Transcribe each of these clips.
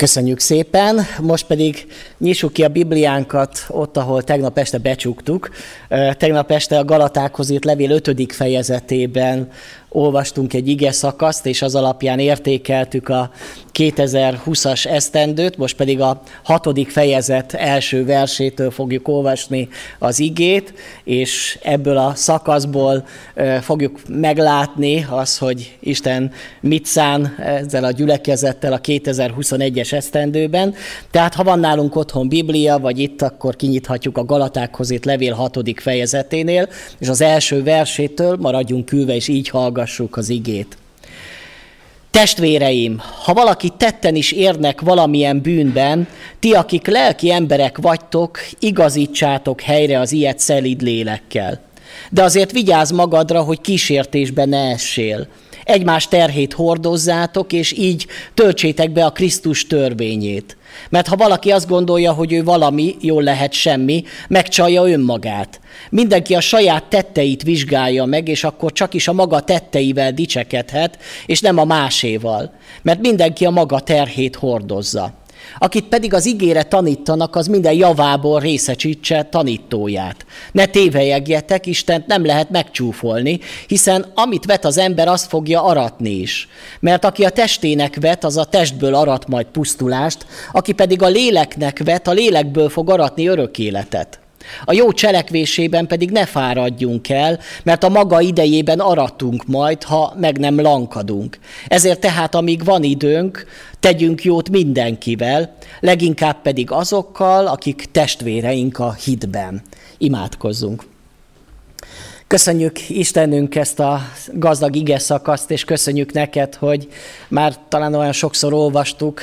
Köszönjük szépen, most pedig nyissuk ki a Bibliánkat ott, ahol tegnap este becsuktuk. Tegnap este a Galatákhoz írt levél 5. fejezetében olvastunk egy ige szakaszt, és az alapján értékeltük a 2020-as esztendőt, most pedig a hatodik fejezet első versétől fogjuk olvasni az igét, és ebből a szakaszból fogjuk meglátni az, hogy Isten mit szán ezzel a gyülekezettel a 2021-es esztendőben. Tehát ha van nálunk otthon Biblia, vagy itt, akkor kinyithatjuk a Galatákhoz itt levél hatodik fejezeténél, és az első versétől maradjunk külve, és így hallgassuk az igét. Testvéreim, ha valaki tetten is érnek valamilyen bűnben, ti, akik lelki emberek vagytok, igazítsátok helyre az ilyet szelid lélekkel. De azért vigyázz magadra, hogy kísértésbe ne essél. Egymás terhét hordozzátok, és így töltsétek be a Krisztus törvényét. Mert ha valaki azt gondolja, hogy ő valami, jól lehet semmi, megcsalja önmagát. Mindenki a saját tetteit vizsgálja meg, és akkor csak is a maga tetteivel dicsekedhet, és nem a máséval. Mert mindenki a maga terhét hordozza. Akit pedig az ígére tanítanak, az minden javából részecsítse tanítóját. Ne tévejegjetek, Istent nem lehet megcsúfolni, hiszen amit vet az ember, azt fogja aratni is. Mert aki a testének vet, az a testből arat majd pusztulást, aki pedig a léleknek vet, a lélekből fog aratni örök életet. A jó cselekvésében pedig ne fáradjunk el, mert a maga idejében aratunk majd, ha meg nem lankadunk. Ezért tehát, amíg van időnk, tegyünk jót mindenkivel, leginkább pedig azokkal, akik testvéreink a hitben. Imádkozzunk! Köszönjük Istenünk ezt a gazdag ige szakaszt, és köszönjük neked, hogy már talán olyan sokszor olvastuk,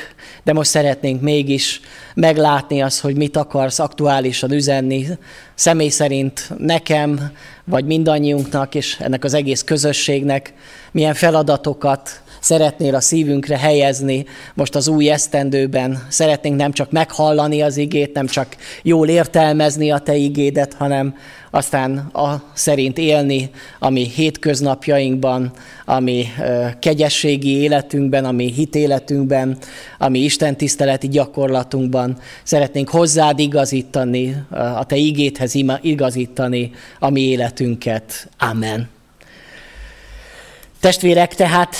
de most szeretnénk mégis meglátni azt, hogy mit akarsz aktuálisan üzenni. Személy szerint nekem, vagy mindannyiunknak, és ennek az egész közösségnek, milyen feladatokat szeretnél a szívünkre helyezni most az új esztendőben. Szeretnénk nem csak meghallani az igét, nem csak jól értelmezni a te igédet, hanem aztán a szerint élni, ami hétköznapjainkban, ami kegyességi életünkben, ami hitéletünkben, ami Isten tiszteleti gyakorlatunkban. Szeretnénk hozzád igazítani, a te igéthez igazítani a mi életünket. Amen. Testvérek, tehát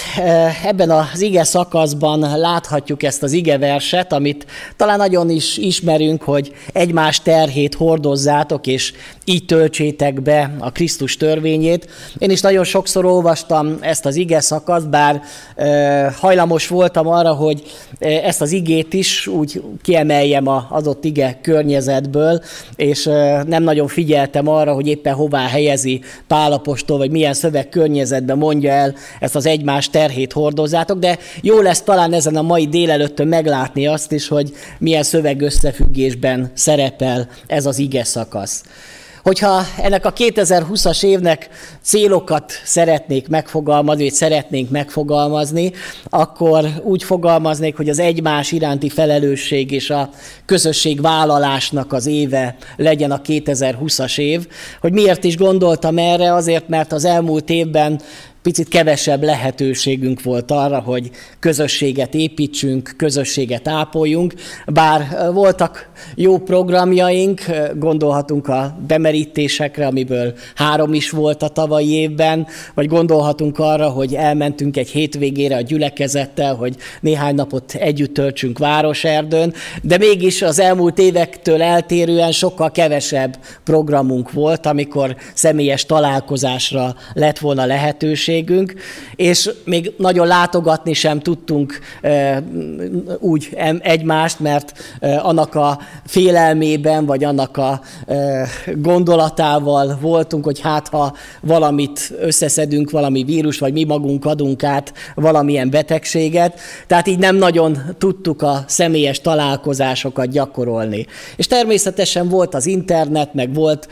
ebben az ige szakaszban láthatjuk ezt az ige verset, amit talán nagyon is ismerünk, hogy egymás terhét hordozzátok, és így töltsétek be a Krisztus törvényét. Én is nagyon sokszor olvastam ezt az ige szakaszt, bár hajlamos voltam arra, hogy ezt az igét is úgy kiemeljem az adott ige környezetből, és nem nagyon figyeltem arra, hogy éppen hová helyezi Pálapostól, vagy milyen szöveg környezetben mondja el ezt az egymás terhét hordozzátok, de jó lesz talán ezen a mai délelőttön meglátni azt is, hogy milyen szöveg összefüggésben szerepel ez az ige szakasz. Hogyha ennek a 2020-as évnek célokat szeretnék megfogalmazni, vagy szeretnénk megfogalmazni, akkor úgy fogalmaznék, hogy az egymás iránti felelősség és a közösség vállalásnak az éve legyen a 2020-as év. Hogy miért is gondoltam erre? Azért, mert az elmúlt évben picit kevesebb lehetőségünk volt arra, hogy közösséget építsünk, közösséget ápoljunk, bár voltak jó programjaink, gondolhatunk a bemerítésekre, amiből három is volt a tavalyi évben, vagy gondolhatunk arra, hogy elmentünk egy hétvégére a gyülekezettel, hogy néhány napot együtt töltsünk Városerdőn, de mégis az elmúlt évektől eltérően sokkal kevesebb programunk volt, amikor személyes találkozásra lett volna lehetőség, lehetőségünk, és még nagyon látogatni sem tudtunk úgy egymást, mert annak a félelmében, vagy annak a gondolatával voltunk, hogy hát ha valamit összeszedünk, valami vírus, vagy mi magunk adunk át valamilyen betegséget, tehát így nem nagyon tudtuk a személyes találkozásokat gyakorolni. És természetesen volt az internet, meg volt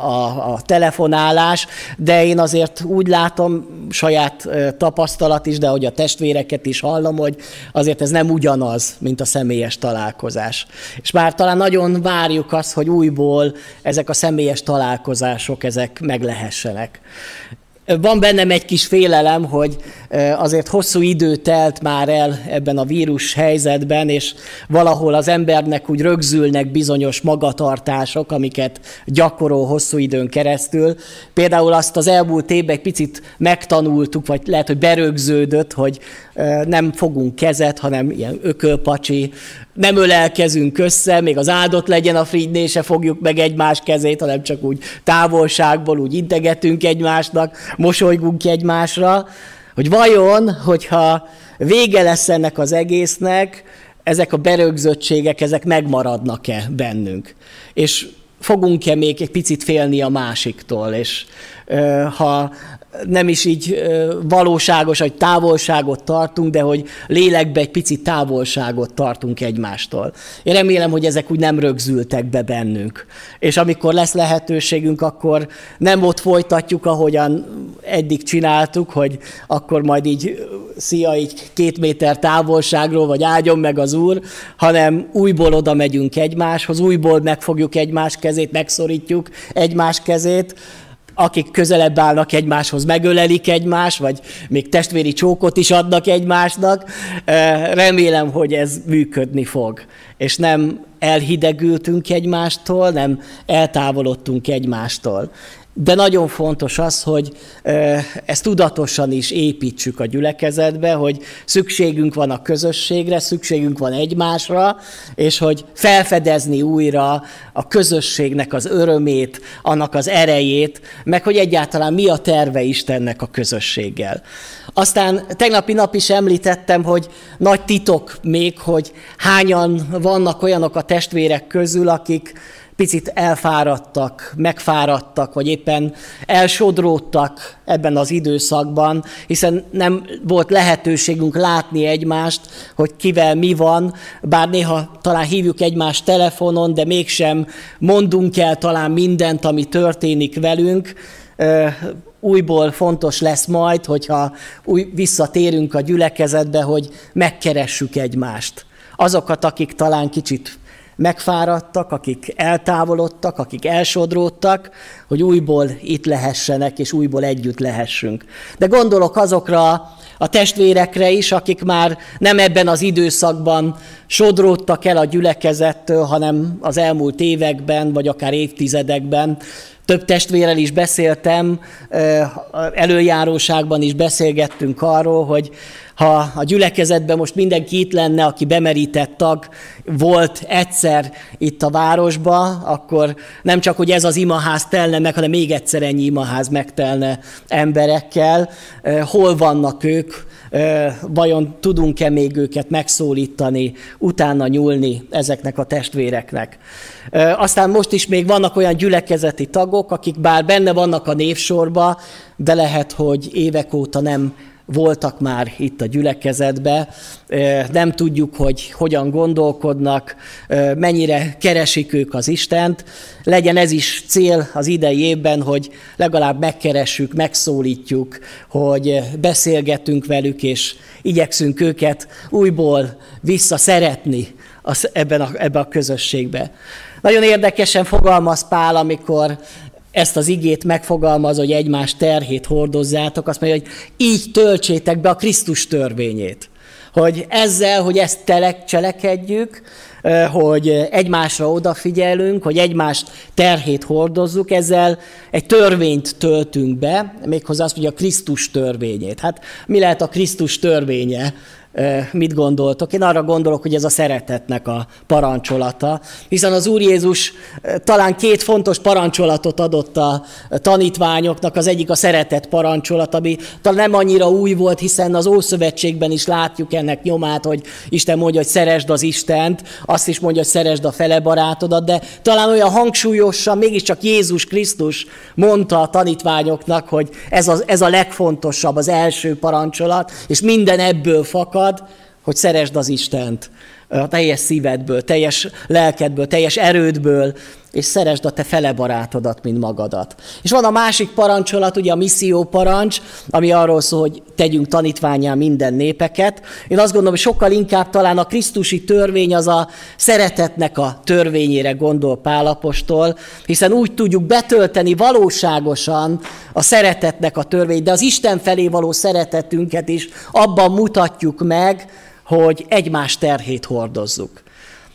a, a telefonálás, de én azért úgy látom, saját tapasztalat is, de hogy a testvéreket is hallom, hogy azért ez nem ugyanaz, mint a személyes találkozás. És már talán nagyon várjuk azt, hogy újból ezek a személyes találkozások, ezek meglehessenek. Van bennem egy kis félelem, hogy azért hosszú idő telt már el ebben a vírus helyzetben, és valahol az embernek úgy rögzülnek bizonyos magatartások, amiket gyakorol hosszú időn keresztül. Például azt az elmúlt évben egy picit megtanultuk, vagy lehet, hogy berögződött, hogy nem fogunk kezet, hanem ilyen ökölpacsi, nem ölelkezünk össze, még az áldott legyen a fridné, se fogjuk meg egymás kezét, hanem csak úgy távolságból úgy integetünk egymásnak, mosolygunk egymásra, hogy vajon, hogyha vége lesz ennek az egésznek, ezek a berögzöttségek, ezek megmaradnak-e bennünk. És fogunk-e még egy picit félni a másiktól, és ha nem is így valóságos, hogy távolságot tartunk, de hogy lélekbe egy pici távolságot tartunk egymástól. Én remélem, hogy ezek úgy nem rögzültek be bennünk. És amikor lesz lehetőségünk, akkor nem ott folytatjuk, ahogyan eddig csináltuk, hogy akkor majd így szia, így két méter távolságról, vagy áldjon meg az Úr, hanem újból oda megyünk egymáshoz, újból megfogjuk egymás kezét, megszorítjuk egymás kezét, akik közelebb állnak egymáshoz, megölelik egymást, vagy még testvéri csókot is adnak egymásnak. Remélem, hogy ez működni fog. És nem elhidegültünk egymástól, nem eltávolodtunk egymástól. De nagyon fontos az, hogy ezt tudatosan is építsük a gyülekezetbe, hogy szükségünk van a közösségre, szükségünk van egymásra, és hogy felfedezni újra a közösségnek az örömét, annak az erejét, meg hogy egyáltalán mi a terve Istennek a közösséggel. Aztán tegnapi nap is említettem, hogy nagy titok még, hogy hányan vannak olyanok a testvérek közül, akik picit elfáradtak, megfáradtak, vagy éppen elsodródtak ebben az időszakban, hiszen nem volt lehetőségünk látni egymást, hogy kivel mi van, bár néha talán hívjuk egymást telefonon, de mégsem mondunk el talán mindent, ami történik velünk, újból fontos lesz majd, hogyha új, visszatérünk a gyülekezetbe, hogy megkeressük egymást. Azokat, akik talán kicsit megfáradtak, akik eltávolodtak, akik elsodródtak, hogy újból itt lehessenek, és újból együtt lehessünk. De gondolok azokra a testvérekre is, akik már nem ebben az időszakban sodródtak el a gyülekezettől, hanem az elmúlt években, vagy akár évtizedekben. Több testvérrel is beszéltem, előjáróságban is beszélgettünk arról, hogy ha a gyülekezetben most mindenki itt lenne, aki bemerített tag volt egyszer itt a városba, akkor nem csak, hogy ez az imaház telne meg, hanem még egyszer ennyi imaház megtelne emberekkel. Hol vannak ők? Vajon tudunk-e még őket megszólítani, utána nyúlni ezeknek a testvéreknek? Aztán most is még vannak olyan gyülekezeti tagok, akik bár benne vannak a névsorba, de lehet, hogy évek óta nem voltak már itt a gyülekezetbe, nem tudjuk, hogy hogyan gondolkodnak, mennyire keresik ők az Istent. Legyen ez is cél az idei évben, hogy legalább megkeressük, megszólítjuk, hogy beszélgetünk velük, és igyekszünk őket újból visszaszeretni ebben a, ebben a közösségbe. Nagyon érdekesen fogalmaz Pál, amikor ezt az igét megfogalmaz, hogy egymás terhét hordozzátok, azt mondja, hogy így töltsétek be a Krisztus törvényét. Hogy ezzel, hogy ezt telek, cselekedjük, hogy egymásra odafigyelünk, hogy egymást terhét hordozzuk, ezzel egy törvényt töltünk be, méghozzá azt mondja a Krisztus törvényét. Hát mi lehet a Krisztus törvénye? Mit gondoltok. Én arra gondolok, hogy ez a szeretetnek a parancsolata, hiszen az Úr Jézus talán két fontos parancsolatot adott a tanítványoknak, az egyik a szeretet parancsolat, ami talán nem annyira új volt, hiszen az Ószövetségben is látjuk ennek nyomát, hogy Isten mondja, hogy szeresd az Istent, azt is mondja, hogy szeresd a fele barátodat, de talán olyan hangsúlyosan mégiscsak Jézus Krisztus mondta a tanítványoknak, hogy ez a, ez a legfontosabb, az első parancsolat, és minden ebből fakad, marad, hogy szeresd az Istent. A teljes szívedből, teljes lelkedből, teljes erődből, és szeresd a te fele barátodat, mint magadat. És van a másik parancsolat, ugye a misszió parancs, ami arról szól, hogy tegyünk tanítványá minden népeket. Én azt gondolom, hogy sokkal inkább talán a Krisztusi törvény az a szeretetnek a törvényére gondol Pálapostól, hiszen úgy tudjuk betölteni valóságosan a szeretetnek a törvényt, de az Isten felé való szeretetünket is abban mutatjuk meg, hogy egymás terhét hordozzuk.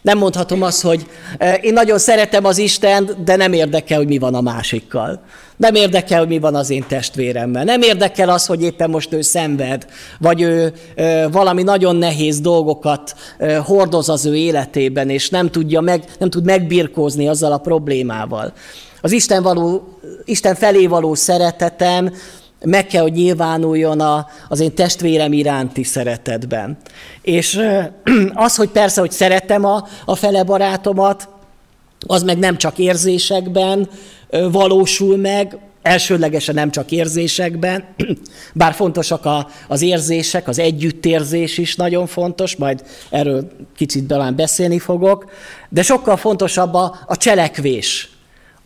Nem mondhatom azt, hogy e, én nagyon szeretem az Isten, de nem érdekel, hogy mi van a másikkal. Nem érdekel, hogy mi van az én testvéremmel. Nem érdekel az, hogy éppen most ő szenved, vagy ő e, valami nagyon nehéz dolgokat e, hordoz az ő életében, és nem, tudja meg, nem tud megbirkózni azzal a problémával. Az Isten, való, Isten felé való szeretetem meg kell, hogy nyilvánuljon a, az én testvérem iránti szeretetben. És az, hogy persze, hogy szeretem a, a fele barátomat, az meg nem csak érzésekben valósul meg, elsődlegesen nem csak érzésekben, bár fontosak a, az érzések, az együttérzés is nagyon fontos, majd erről kicsit talán beszélni fogok, de sokkal fontosabb a, a cselekvés,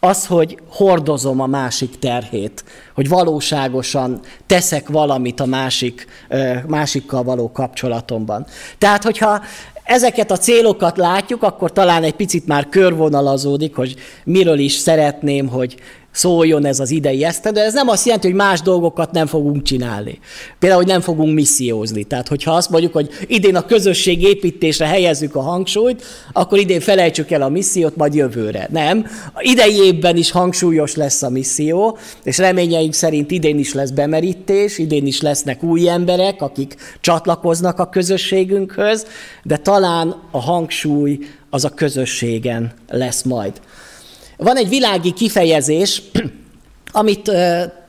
az, hogy hordozom a másik terhét, hogy valóságosan teszek valamit a másik, másikkal való kapcsolatomban. Tehát, hogyha ezeket a célokat látjuk, akkor talán egy picit már körvonalazódik, hogy miről is szeretném, hogy szóljon ez az idei eszte, de ez nem azt jelenti, hogy más dolgokat nem fogunk csinálni. Például, hogy nem fogunk missziózni. Tehát, hogyha azt mondjuk, hogy idén a közösség építésre helyezzük a hangsúlyt, akkor idén felejtsük el a missziót, majd jövőre. Nem. Idei évben is hangsúlyos lesz a misszió, és reményeink szerint idén is lesz bemerítés, idén is lesznek új emberek, akik csatlakoznak a közösségünkhöz, de talán a hangsúly az a közösségen lesz majd. Van egy világi kifejezés, amit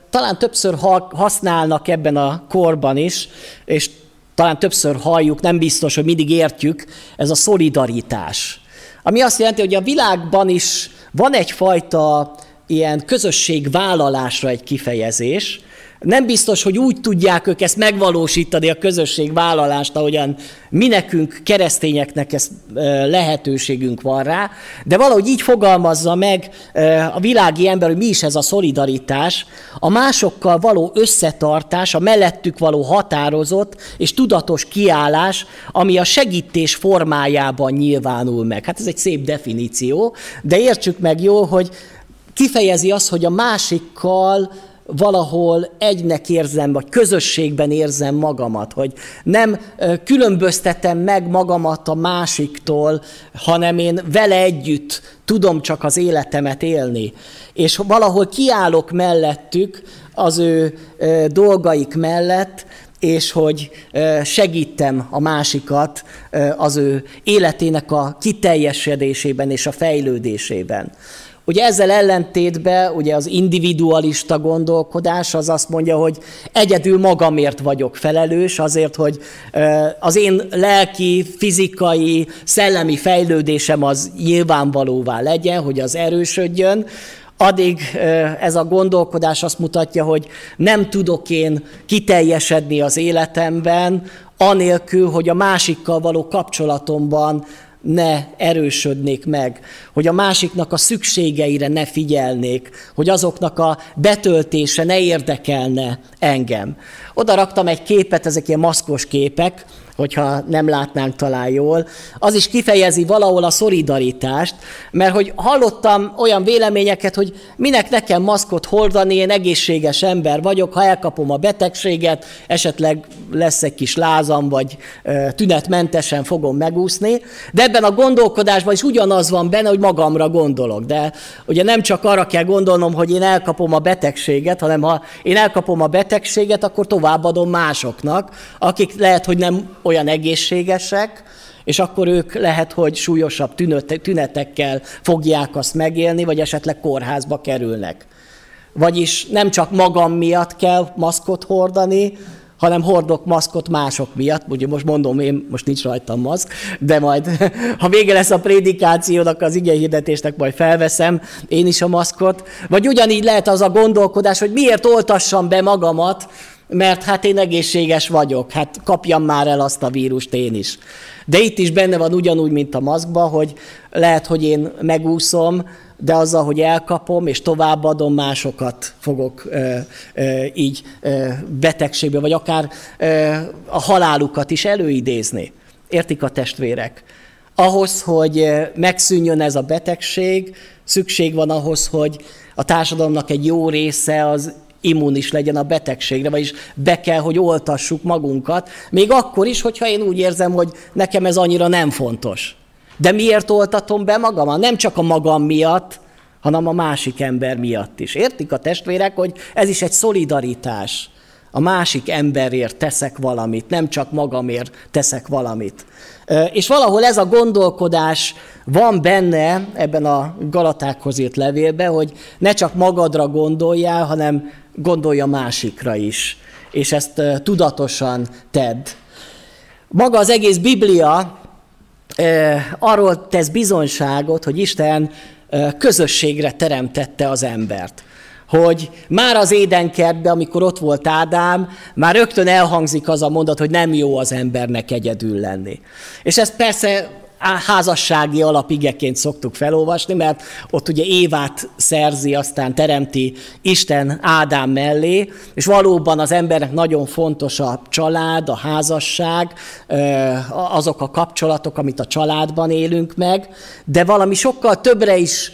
talán többször használnak ebben a korban is, és talán többször halljuk, nem biztos, hogy mindig értjük, ez a szolidaritás. Ami azt jelenti, hogy a világban is van egyfajta ilyen közösségvállalásra egy kifejezés, nem biztos, hogy úgy tudják ők ezt megvalósítani, a közösség vállalást, ahogyan mi nekünk, keresztényeknek ez lehetőségünk van rá, de valahogy így fogalmazza meg a világi ember, hogy mi is ez a szolidaritás, a másokkal való összetartás, a mellettük való határozott és tudatos kiállás, ami a segítés formájában nyilvánul meg. Hát ez egy szép definíció, de értsük meg jó, hogy kifejezi azt, hogy a másikkal valahol egynek érzem, vagy közösségben érzem magamat, hogy nem különböztetem meg magamat a másiktól, hanem én vele együtt tudom csak az életemet élni. És valahol kiállok mellettük az ő dolgaik mellett, és hogy segítem a másikat az ő életének a kiteljesedésében és a fejlődésében. Ugye ezzel ellentétben ugye az individualista gondolkodás az azt mondja, hogy egyedül magamért vagyok felelős, azért, hogy az én lelki, fizikai, szellemi fejlődésem az nyilvánvalóvá legyen, hogy az erősödjön, addig ez a gondolkodás azt mutatja, hogy nem tudok én kiteljesedni az életemben, anélkül, hogy a másikkal való kapcsolatomban ne erősödnék meg, hogy a másiknak a szükségeire ne figyelnék, hogy azoknak a betöltése ne érdekelne engem. Oda raktam egy képet, ezek ilyen maszkos képek, hogyha nem látnánk talán jól, az is kifejezi valahol a szolidaritást, mert hogy hallottam olyan véleményeket, hogy minek nekem maszkot hordani, én egészséges ember vagyok, ha elkapom a betegséget, esetleg lesz egy kis lázam, vagy tünetmentesen fogom megúszni, de ebben a gondolkodásban is ugyanaz van benne, hogy magamra gondolok, de ugye nem csak arra kell gondolnom, hogy én elkapom a betegséget, hanem ha én elkapom a betegséget, akkor továbbadom másoknak, akik lehet, hogy nem olyan egészségesek, és akkor ők lehet, hogy súlyosabb tünetekkel fogják azt megélni, vagy esetleg kórházba kerülnek. Vagyis nem csak magam miatt kell maszkot hordani, hanem hordok maszkot mások miatt. Ugye most mondom, én most nincs rajtam maszk, de majd, ha vége lesz a prédikációnak, az hirdetésnek, majd felveszem én is a maszkot. Vagy ugyanígy lehet az a gondolkodás, hogy miért oltassam be magamat, mert hát én egészséges vagyok, hát kapjam már el azt a vírust én is. De itt is benne van ugyanúgy, mint a maszkba, hogy lehet, hogy én megúszom, de azzal, hogy elkapom és továbbadom, másokat fogok ö, ö, így ö, betegségbe, vagy akár ö, a halálukat is előidézni. Értik a testvérek? Ahhoz, hogy megszűnjön ez a betegség, szükség van ahhoz, hogy a társadalomnak egy jó része az immunis legyen a betegségre, vagyis be kell, hogy oltassuk magunkat, még akkor is, hogyha én úgy érzem, hogy nekem ez annyira nem fontos. De miért oltatom be magam? Nem csak a magam miatt, hanem a másik ember miatt is. Értik a testvérek, hogy ez is egy szolidaritás. A másik emberért teszek valamit, nem csak magamért teszek valamit. És valahol ez a gondolkodás van benne ebben a Galatákhoz írt levélben, hogy ne csak magadra gondoljál, hanem gondolja másikra is. És ezt tudatosan tedd. Maga az egész Biblia arról tesz bizonyságot, hogy Isten közösségre teremtette az embert. Hogy már az édenkertben, amikor ott volt Ádám, már rögtön elhangzik az a mondat, hogy nem jó az embernek egyedül lenni. És ez persze házassági alapigeként szoktuk felolvasni, mert ott ugye Évát szerzi, aztán teremti Isten Ádám mellé, és valóban az embernek nagyon fontos a család, a házasság, azok a kapcsolatok, amit a családban élünk meg, de valami sokkal többre is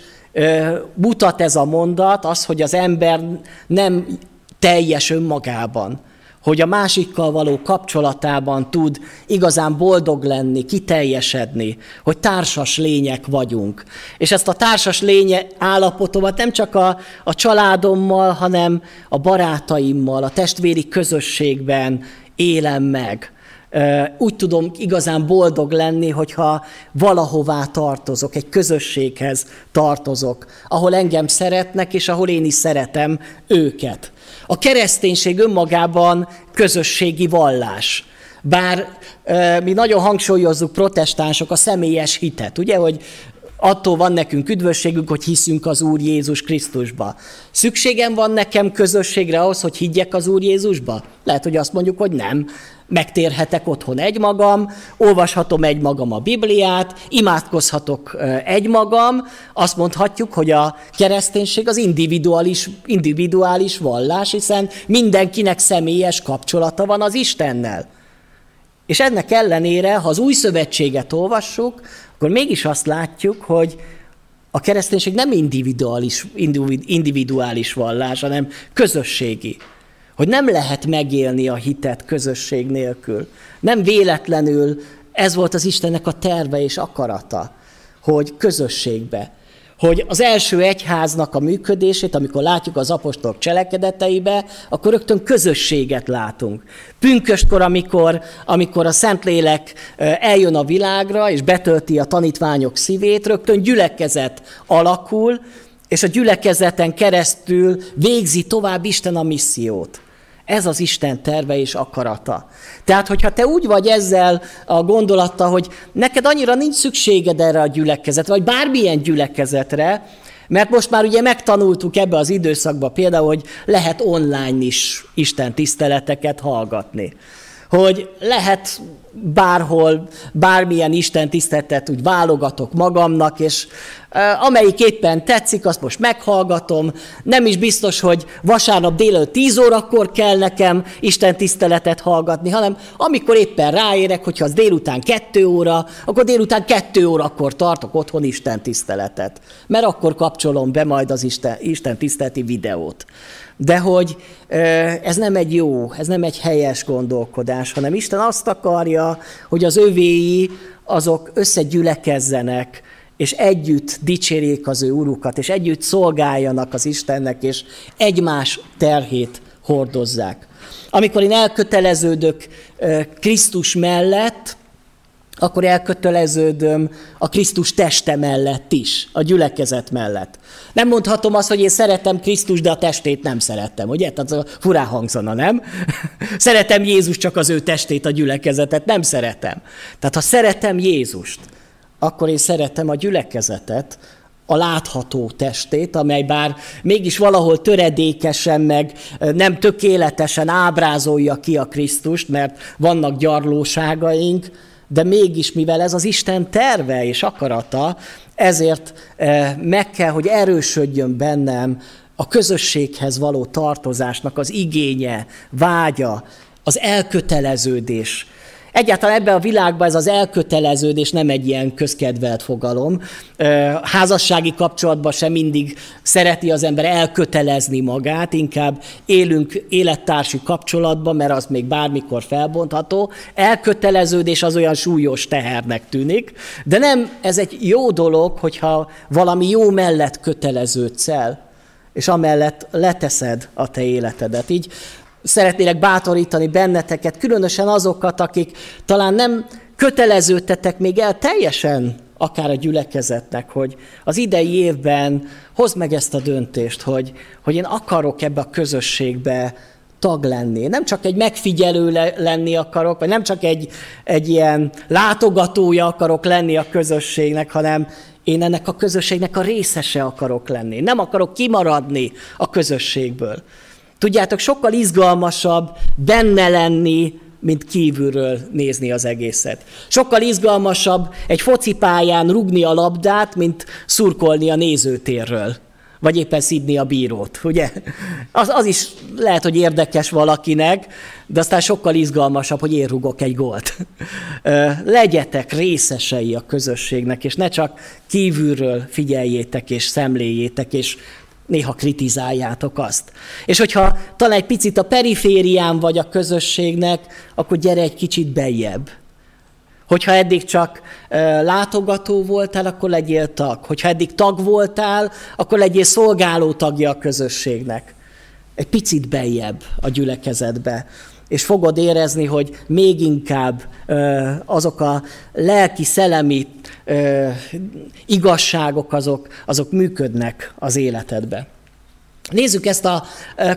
mutat ez a mondat, az, hogy az ember nem teljes önmagában, hogy a másikkal való kapcsolatában tud igazán boldog lenni, kiteljesedni, hogy társas lények vagyunk. És ezt a társas lénye állapotomat nem csak a, a családommal, hanem a barátaimmal, a testvéri közösségben élem meg. Úgy tudom igazán boldog lenni, hogyha valahová tartozok, egy közösséghez tartozok, ahol engem szeretnek, és ahol én is szeretem őket. A kereszténység önmagában közösségi vallás. Bár mi nagyon hangsúlyozzuk protestánsok a személyes hitet, ugye, hogy attól van nekünk üdvösségünk, hogy hiszünk az Úr Jézus Krisztusba. Szükségem van nekem közösségre ahhoz, hogy higgyek az Úr Jézusba? Lehet, hogy azt mondjuk, hogy nem megtérhetek otthon egymagam, olvashatom egymagam a Bibliát, imádkozhatok egymagam, azt mondhatjuk, hogy a kereszténység az individuális, individuális vallás, hiszen mindenkinek személyes kapcsolata van az Istennel. És ennek ellenére, ha az új szövetséget olvassuk, akkor mégis azt látjuk, hogy a kereszténység nem individuális, individuális vallás, hanem közösségi. Hogy nem lehet megélni a hitet közösség nélkül. Nem véletlenül ez volt az Istennek a terve és akarata, hogy közösségbe. Hogy az első egyháznak a működését, amikor látjuk az apostolok cselekedeteibe, akkor rögtön közösséget látunk. Pünköstkor, amikor, amikor a Szentlélek eljön a világra, és betölti a tanítványok szívét, rögtön gyülekezet alakul, és a gyülekezeten keresztül végzi tovább Isten a missziót. Ez az Isten terve és akarata. Tehát, hogyha te úgy vagy ezzel a gondolattal, hogy neked annyira nincs szükséged erre a gyülekezetre, vagy bármilyen gyülekezetre, mert most már ugye megtanultuk ebbe az időszakban például, hogy lehet online is Isten tiszteleteket hallgatni. Hogy lehet bárhol, bármilyen Isten tiszteletet úgy válogatok magamnak, és amelyik éppen tetszik, azt most meghallgatom. Nem is biztos, hogy vasárnap délelőtt 10 órakor kell nekem Isten tiszteletet hallgatni, hanem amikor éppen ráérek, hogyha az délután 2 óra, akkor délután 2 órakor tartok otthon Isten tiszteletet. Mert akkor kapcsolom be majd az Isten, Isten tiszteleti videót. De hogy ez nem egy jó, ez nem egy helyes gondolkodás, hanem Isten azt akarja, hogy az övéi azok összegyülekezzenek, és együtt dicsérjék az ő urukat, és együtt szolgáljanak az Istennek, és egymás terhét hordozzák. Amikor én elköteleződök Krisztus mellett, akkor elköteleződöm a Krisztus teste mellett is, a gyülekezet mellett. Nem mondhatom azt, hogy én szeretem Krisztus, de a testét nem szeretem, ugye? Tehát furán hangzana, nem? szeretem Jézus, csak az ő testét, a gyülekezetet nem szeretem. Tehát ha szeretem Jézust, akkor én szeretem a gyülekezetet, a látható testét, amely bár mégis valahol töredékesen, meg nem tökéletesen ábrázolja ki a Krisztust, mert vannak gyarlóságaink, de mégis, mivel ez az Isten terve és akarata, ezért meg kell, hogy erősödjön bennem a közösséghez való tartozásnak az igénye, vágya, az elköteleződés, Egyáltalán ebben a világban ez az elköteleződés nem egy ilyen közkedvelt fogalom. Házassági kapcsolatban sem mindig szereti az ember elkötelezni magát, inkább élünk élettársi kapcsolatban, mert az még bármikor felbontható. Elköteleződés az olyan súlyos tehernek tűnik, de nem, ez egy jó dolog, hogyha valami jó mellett köteleződsz el, és amellett leteszed a te életedet. Így szeretnélek bátorítani benneteket, különösen azokat, akik talán nem köteleződtetek még el teljesen akár a gyülekezetnek, hogy az idei évben hozd meg ezt a döntést, hogy, hogy én akarok ebbe a közösségbe tag lenni. Nem csak egy megfigyelő lenni akarok, vagy nem csak egy, egy ilyen látogatója akarok lenni a közösségnek, hanem én ennek a közösségnek a részese akarok lenni. Nem akarok kimaradni a közösségből. Tudjátok, sokkal izgalmasabb benne lenni, mint kívülről nézni az egészet. Sokkal izgalmasabb egy focipályán rugni a labdát, mint szurkolni a nézőtérről. Vagy éppen szidni a bírót, ugye? Az, az is lehet, hogy érdekes valakinek, de aztán sokkal izgalmasabb, hogy én rugok egy gólt. Legyetek részesei a közösségnek, és ne csak kívülről figyeljétek és szemléljétek, és néha kritizáljátok azt. És hogyha talán egy picit a periférián vagy a közösségnek, akkor gyere egy kicsit bejebb. Hogyha eddig csak látogató voltál, akkor legyél tag. Hogyha eddig tag voltál, akkor legyél szolgáló tagja a közösségnek. Egy picit bejebb a gyülekezetbe. És fogod érezni, hogy még inkább azok a lelki-szellemi igazságok azok, azok működnek az életedbe. Nézzük ezt a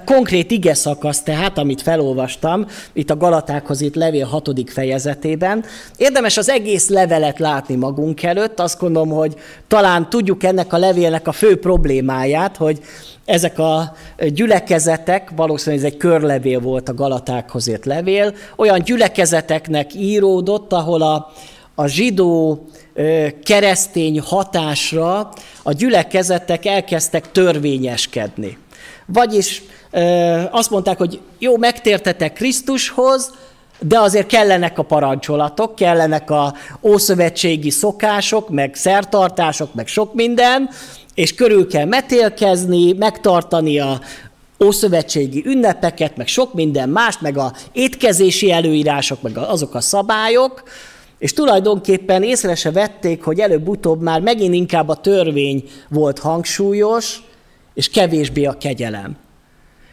konkrét ige szakaszt tehát, amit felolvastam, itt a Galatákhoz itt levél hatodik fejezetében. Érdemes az egész levelet látni magunk előtt, azt gondolom, hogy talán tudjuk ennek a levélnek a fő problémáját, hogy ezek a gyülekezetek, valószínűleg ez egy körlevél volt a Galatákhoz ért levél, olyan gyülekezeteknek íródott, ahol a, a zsidó keresztény hatásra a gyülekezetek elkezdtek törvényeskedni. Vagyis azt mondták, hogy jó, megtértetek Krisztushoz, de azért kellenek a parancsolatok, kellenek a ószövetségi szokások, meg szertartások, meg sok minden, és körül kell metélkezni, megtartani a ószövetségi ünnepeket, meg sok minden más, meg a étkezési előírások, meg azok a szabályok, és tulajdonképpen észre se vették, hogy előbb-utóbb már megint inkább a törvény volt hangsúlyos, és kevésbé a kegyelem.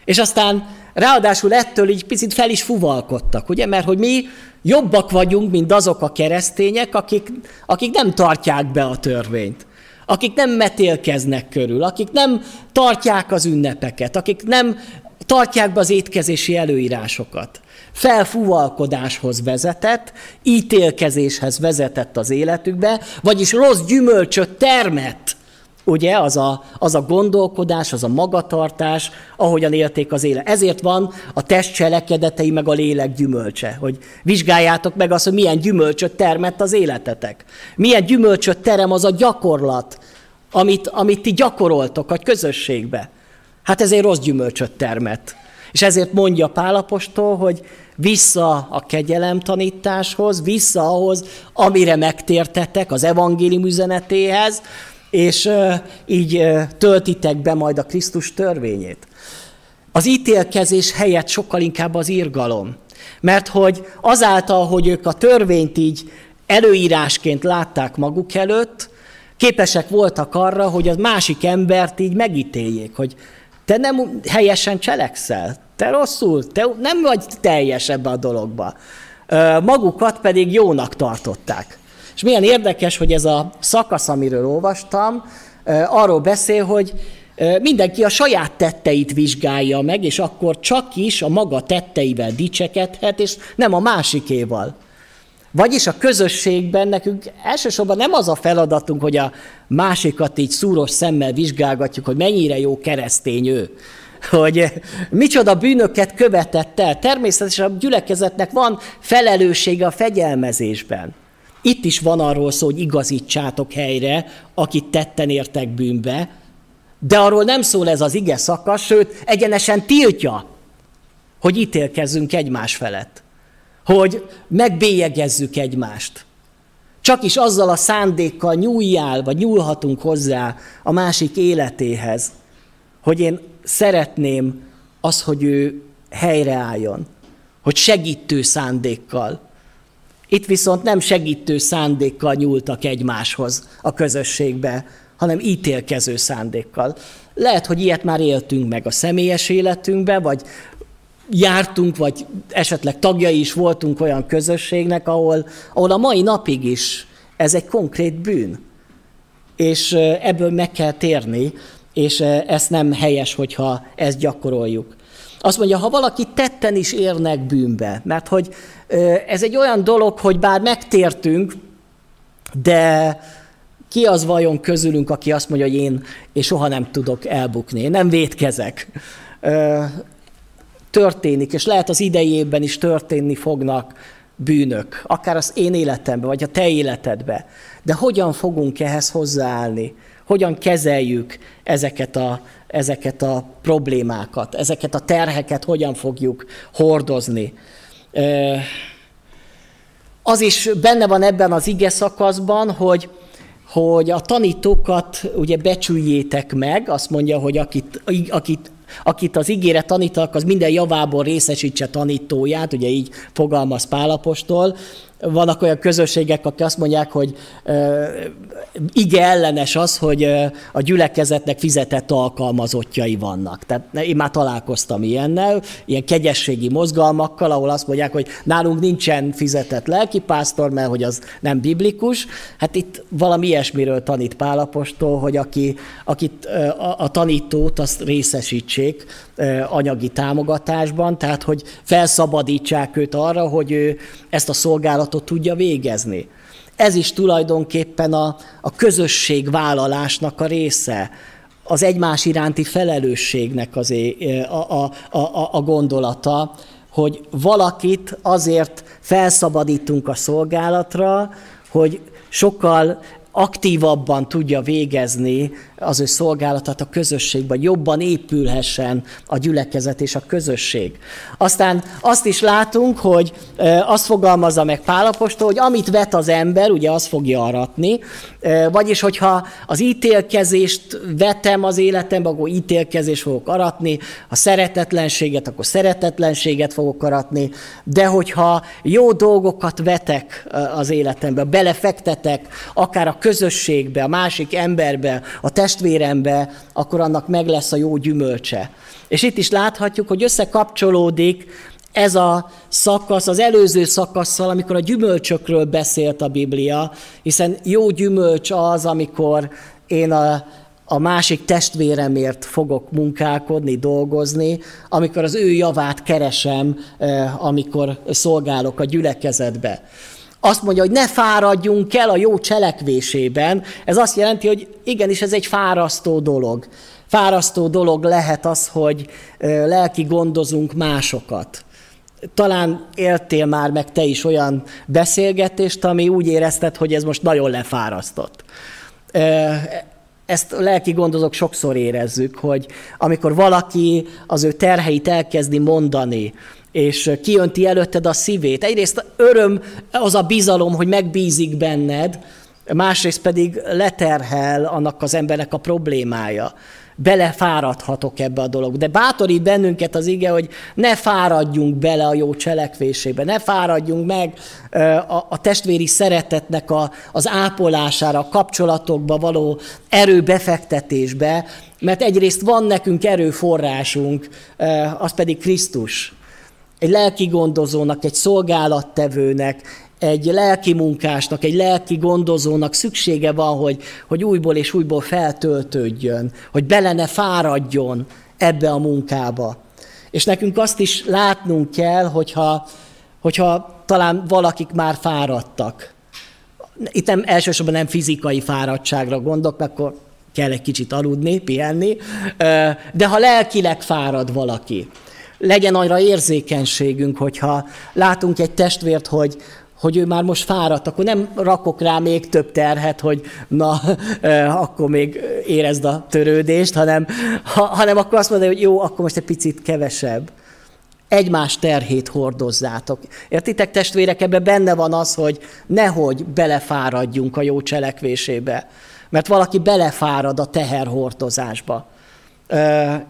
És aztán ráadásul ettől így picit fel is fuvalkodtak, ugye? Mert hogy mi jobbak vagyunk, mint azok a keresztények, akik, akik nem tartják be a törvényt, akik nem metélkeznek körül, akik nem tartják az ünnepeket, akik nem tartják be az étkezési előírásokat felfúvalkodáshoz vezetett, ítélkezéshez vezetett az életükbe, vagyis rossz gyümölcsöt termett. Ugye, az a, az a gondolkodás, az a magatartás, ahogyan élték az élet. Ezért van a test cselekedetei meg a lélek gyümölcse, hogy vizsgáljátok meg azt, hogy milyen gyümölcsöt termett az életetek. Milyen gyümölcsöt terem az a gyakorlat, amit, amit ti gyakoroltok a közösségbe. Hát ezért rossz gyümölcsöt termett. És ezért mondja Pálapostól, hogy vissza a kegyelem tanításhoz, vissza ahhoz, amire megtértetek, az evangélium üzenetéhez, és így töltitek be majd a Krisztus törvényét. Az ítélkezés helyett sokkal inkább az írgalom. Mert hogy azáltal, hogy ők a törvényt így előírásként látták maguk előtt, képesek voltak arra, hogy az másik embert így megítéljék, hogy te nem helyesen cselekszel, te rosszul, te nem vagy teljes ebbe a dologba. Magukat pedig jónak tartották. És milyen érdekes, hogy ez a szakasz, amiről olvastam, arról beszél, hogy mindenki a saját tetteit vizsgálja meg, és akkor csak is a maga tetteivel dicsekedhet, és nem a másikéval. Vagyis a közösségben nekünk elsősorban nem az a feladatunk, hogy a másikat így szúros szemmel vizsgálgatjuk, hogy mennyire jó keresztény ő, hogy micsoda bűnöket követett el. Természetesen a gyülekezetnek van felelőssége a fegyelmezésben. Itt is van arról szó, hogy igazítsátok helyre, akit tetten értek bűnbe, de arról nem szól ez az ige szakasz, sőt, egyenesen tiltja, hogy ítélkezzünk egymás felett, hogy megbélyegezzük egymást. Csak is azzal a szándékkal nyúljál, vagy nyúlhatunk hozzá a másik életéhez, hogy én szeretném az, hogy ő helyreálljon, hogy segítő szándékkal. Itt viszont nem segítő szándékkal nyúltak egymáshoz a közösségbe, hanem ítélkező szándékkal. Lehet, hogy ilyet már éltünk meg a személyes életünkben, vagy jártunk, vagy esetleg tagjai is voltunk olyan közösségnek, ahol, ahol a mai napig is ez egy konkrét bűn. És ebből meg kell térni, és ezt nem helyes, hogyha ezt gyakoroljuk. Azt mondja, ha valaki tetten is érnek bűnbe, mert hogy ez egy olyan dolog, hogy bár megtértünk, de ki az vajon közülünk, aki azt mondja, hogy én, én soha nem tudok elbukni, én nem védkezek. Történik, és lehet az idejében is történni fognak bűnök, akár az én életemben, vagy a te életedben. De hogyan fogunk ehhez hozzáállni? Hogyan kezeljük ezeket a, ezeket a problémákat, ezeket a terheket hogyan fogjuk hordozni? Az is benne van ebben az ige szakaszban, hogy hogy a tanítókat ugye becsüljétek meg, azt mondja, hogy akit, akit, akit az ígére tanítak, az minden javából részesítse tanítóját, ugye így fogalmaz Pálapostól, vannak olyan közösségek, akik azt mondják, hogy uh, ige ellenes az, hogy a gyülekezetnek fizetett alkalmazottjai vannak. Tehát én már találkoztam ilyennel, ilyen kegyességi mozgalmakkal, ahol azt mondják, hogy nálunk nincsen fizetett lelkipásztor, mert hogy az nem biblikus. Hát itt valami ilyesmiről tanít Pálapostól, hogy aki, akit a, a tanítót azt részesítsék anyagi támogatásban, tehát hogy felszabadítsák őt arra, hogy ő ezt a szolgálatot tudja végezni. Ez is tulajdonképpen a, a közösségvállalásnak a része, az egymás iránti felelősségnek az a, a, a, a gondolata, hogy valakit azért felszabadítunk a szolgálatra, hogy sokkal aktívabban tudja végezni az ő szolgálatát a közösségben, jobban épülhessen a gyülekezet és a közösség. Aztán azt is látunk, hogy azt fogalmazza meg Pálapostól, hogy amit vet az ember, ugye azt fogja aratni, vagyis hogyha az ítélkezést vetem az életembe, akkor ítélkezés fogok aratni, ha szeretetlenséget, akkor szeretetlenséget fogok aratni, de hogyha jó dolgokat vetek az életembe, belefektetek, akár a közösségbe, a másik emberbe, a testvérembe, akkor annak meg lesz a jó gyümölcse. És itt is láthatjuk, hogy összekapcsolódik ez a szakasz az előző szakasszal, amikor a gyümölcsökről beszélt a Biblia, hiszen jó gyümölcs az, amikor én a, a másik testvéremért fogok munkálkodni, dolgozni, amikor az ő javát keresem, eh, amikor szolgálok a gyülekezetbe azt mondja, hogy ne fáradjunk el a jó cselekvésében. Ez azt jelenti, hogy igenis ez egy fárasztó dolog. Fárasztó dolog lehet az, hogy lelki gondozunk másokat. Talán éltél már meg te is olyan beszélgetést, ami úgy érezted, hogy ez most nagyon lefárasztott. Ezt lelki gondozók sokszor érezzük, hogy amikor valaki az ő terheit elkezdi mondani, és kiönti előtted a szívét. Egyrészt öröm az a bizalom, hogy megbízik benned, másrészt pedig leterhel annak az embernek a problémája. Belefáradhatok ebbe a dolog. De bátorít bennünket az ige, hogy ne fáradjunk bele a jó cselekvésébe, ne fáradjunk meg a, a testvéri szeretetnek a, az ápolására, a kapcsolatokba való erőbefektetésbe, mert egyrészt van nekünk erőforrásunk, az pedig Krisztus egy lelki gondozónak, egy szolgálattevőnek, egy lelki munkásnak, egy lelki gondozónak szüksége van, hogy, hogy újból és újból feltöltődjön, hogy bele ne fáradjon ebbe a munkába. És nekünk azt is látnunk kell, hogyha, hogyha talán valakik már fáradtak. Itt nem elsősorban nem fizikai fáradtságra gondolok, mert akkor kell egy kicsit aludni, pihenni, de ha lelkileg fárad valaki, legyen arra érzékenységünk, hogyha látunk egy testvért, hogy, hogy ő már most fáradt, akkor nem rakok rá még több terhet, hogy na, akkor még érezd a törődést, hanem, ha, hanem akkor azt mondja, hogy jó, akkor most egy picit kevesebb. Egymás terhét hordozzátok. Értitek, testvérek, ebben benne van az, hogy nehogy belefáradjunk a jó cselekvésébe. Mert valaki belefárad a teherhordozásba.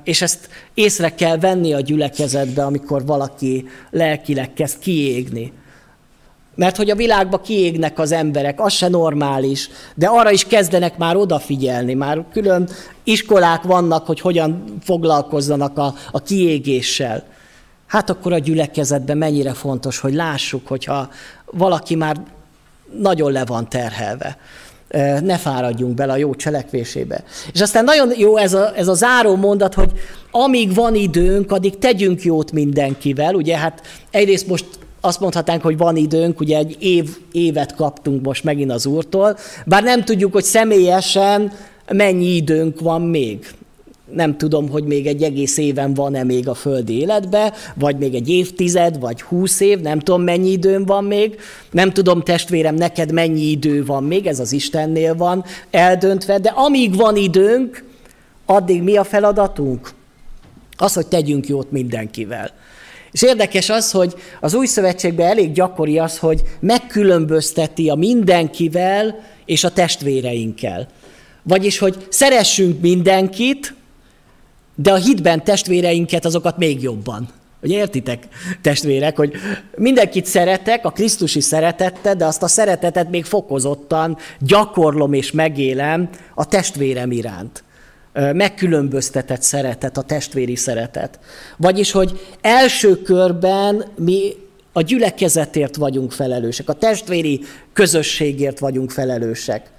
És ezt észre kell venni a gyülekezetbe, amikor valaki lelkileg kezd kiégni. Mert hogy a világba kiégnek az emberek, az se normális, de arra is kezdenek már odafigyelni, már külön iskolák vannak, hogy hogyan foglalkozzanak a, a kiégéssel. Hát akkor a gyülekezetben mennyire fontos, hogy lássuk, hogyha valaki már nagyon le van terhelve ne fáradjunk bele a jó cselekvésébe. És aztán nagyon jó ez a, ez a záró mondat, hogy amíg van időnk, addig tegyünk jót mindenkivel. Ugye hát egyrészt most azt mondhatnánk, hogy van időnk, ugye egy év, évet kaptunk most megint az Úrtól, bár nem tudjuk, hogy személyesen mennyi időnk van még. Nem tudom, hogy még egy egész éven van-e még a földi életbe, vagy még egy évtized, vagy húsz év, nem tudom, mennyi időm van még. Nem tudom, testvérem, neked mennyi idő van még, ez az Istennél van eldöntve, de amíg van időnk, addig mi a feladatunk? Az, hogy tegyünk jót mindenkivel. És érdekes az, hogy az új szövetségben elég gyakori az, hogy megkülönbözteti a mindenkivel és a testvéreinkkel. Vagyis, hogy szeressünk mindenkit, de a hitben testvéreinket azokat még jobban. Hogy értitek, testvérek, hogy mindenkit szeretek, a Krisztusi szeretette, de azt a szeretetet még fokozottan gyakorlom és megélem a testvérem iránt megkülönböztetett szeretet, a testvéri szeretet. Vagyis, hogy első körben mi a gyülekezetért vagyunk felelősek, a testvéri közösségért vagyunk felelősek.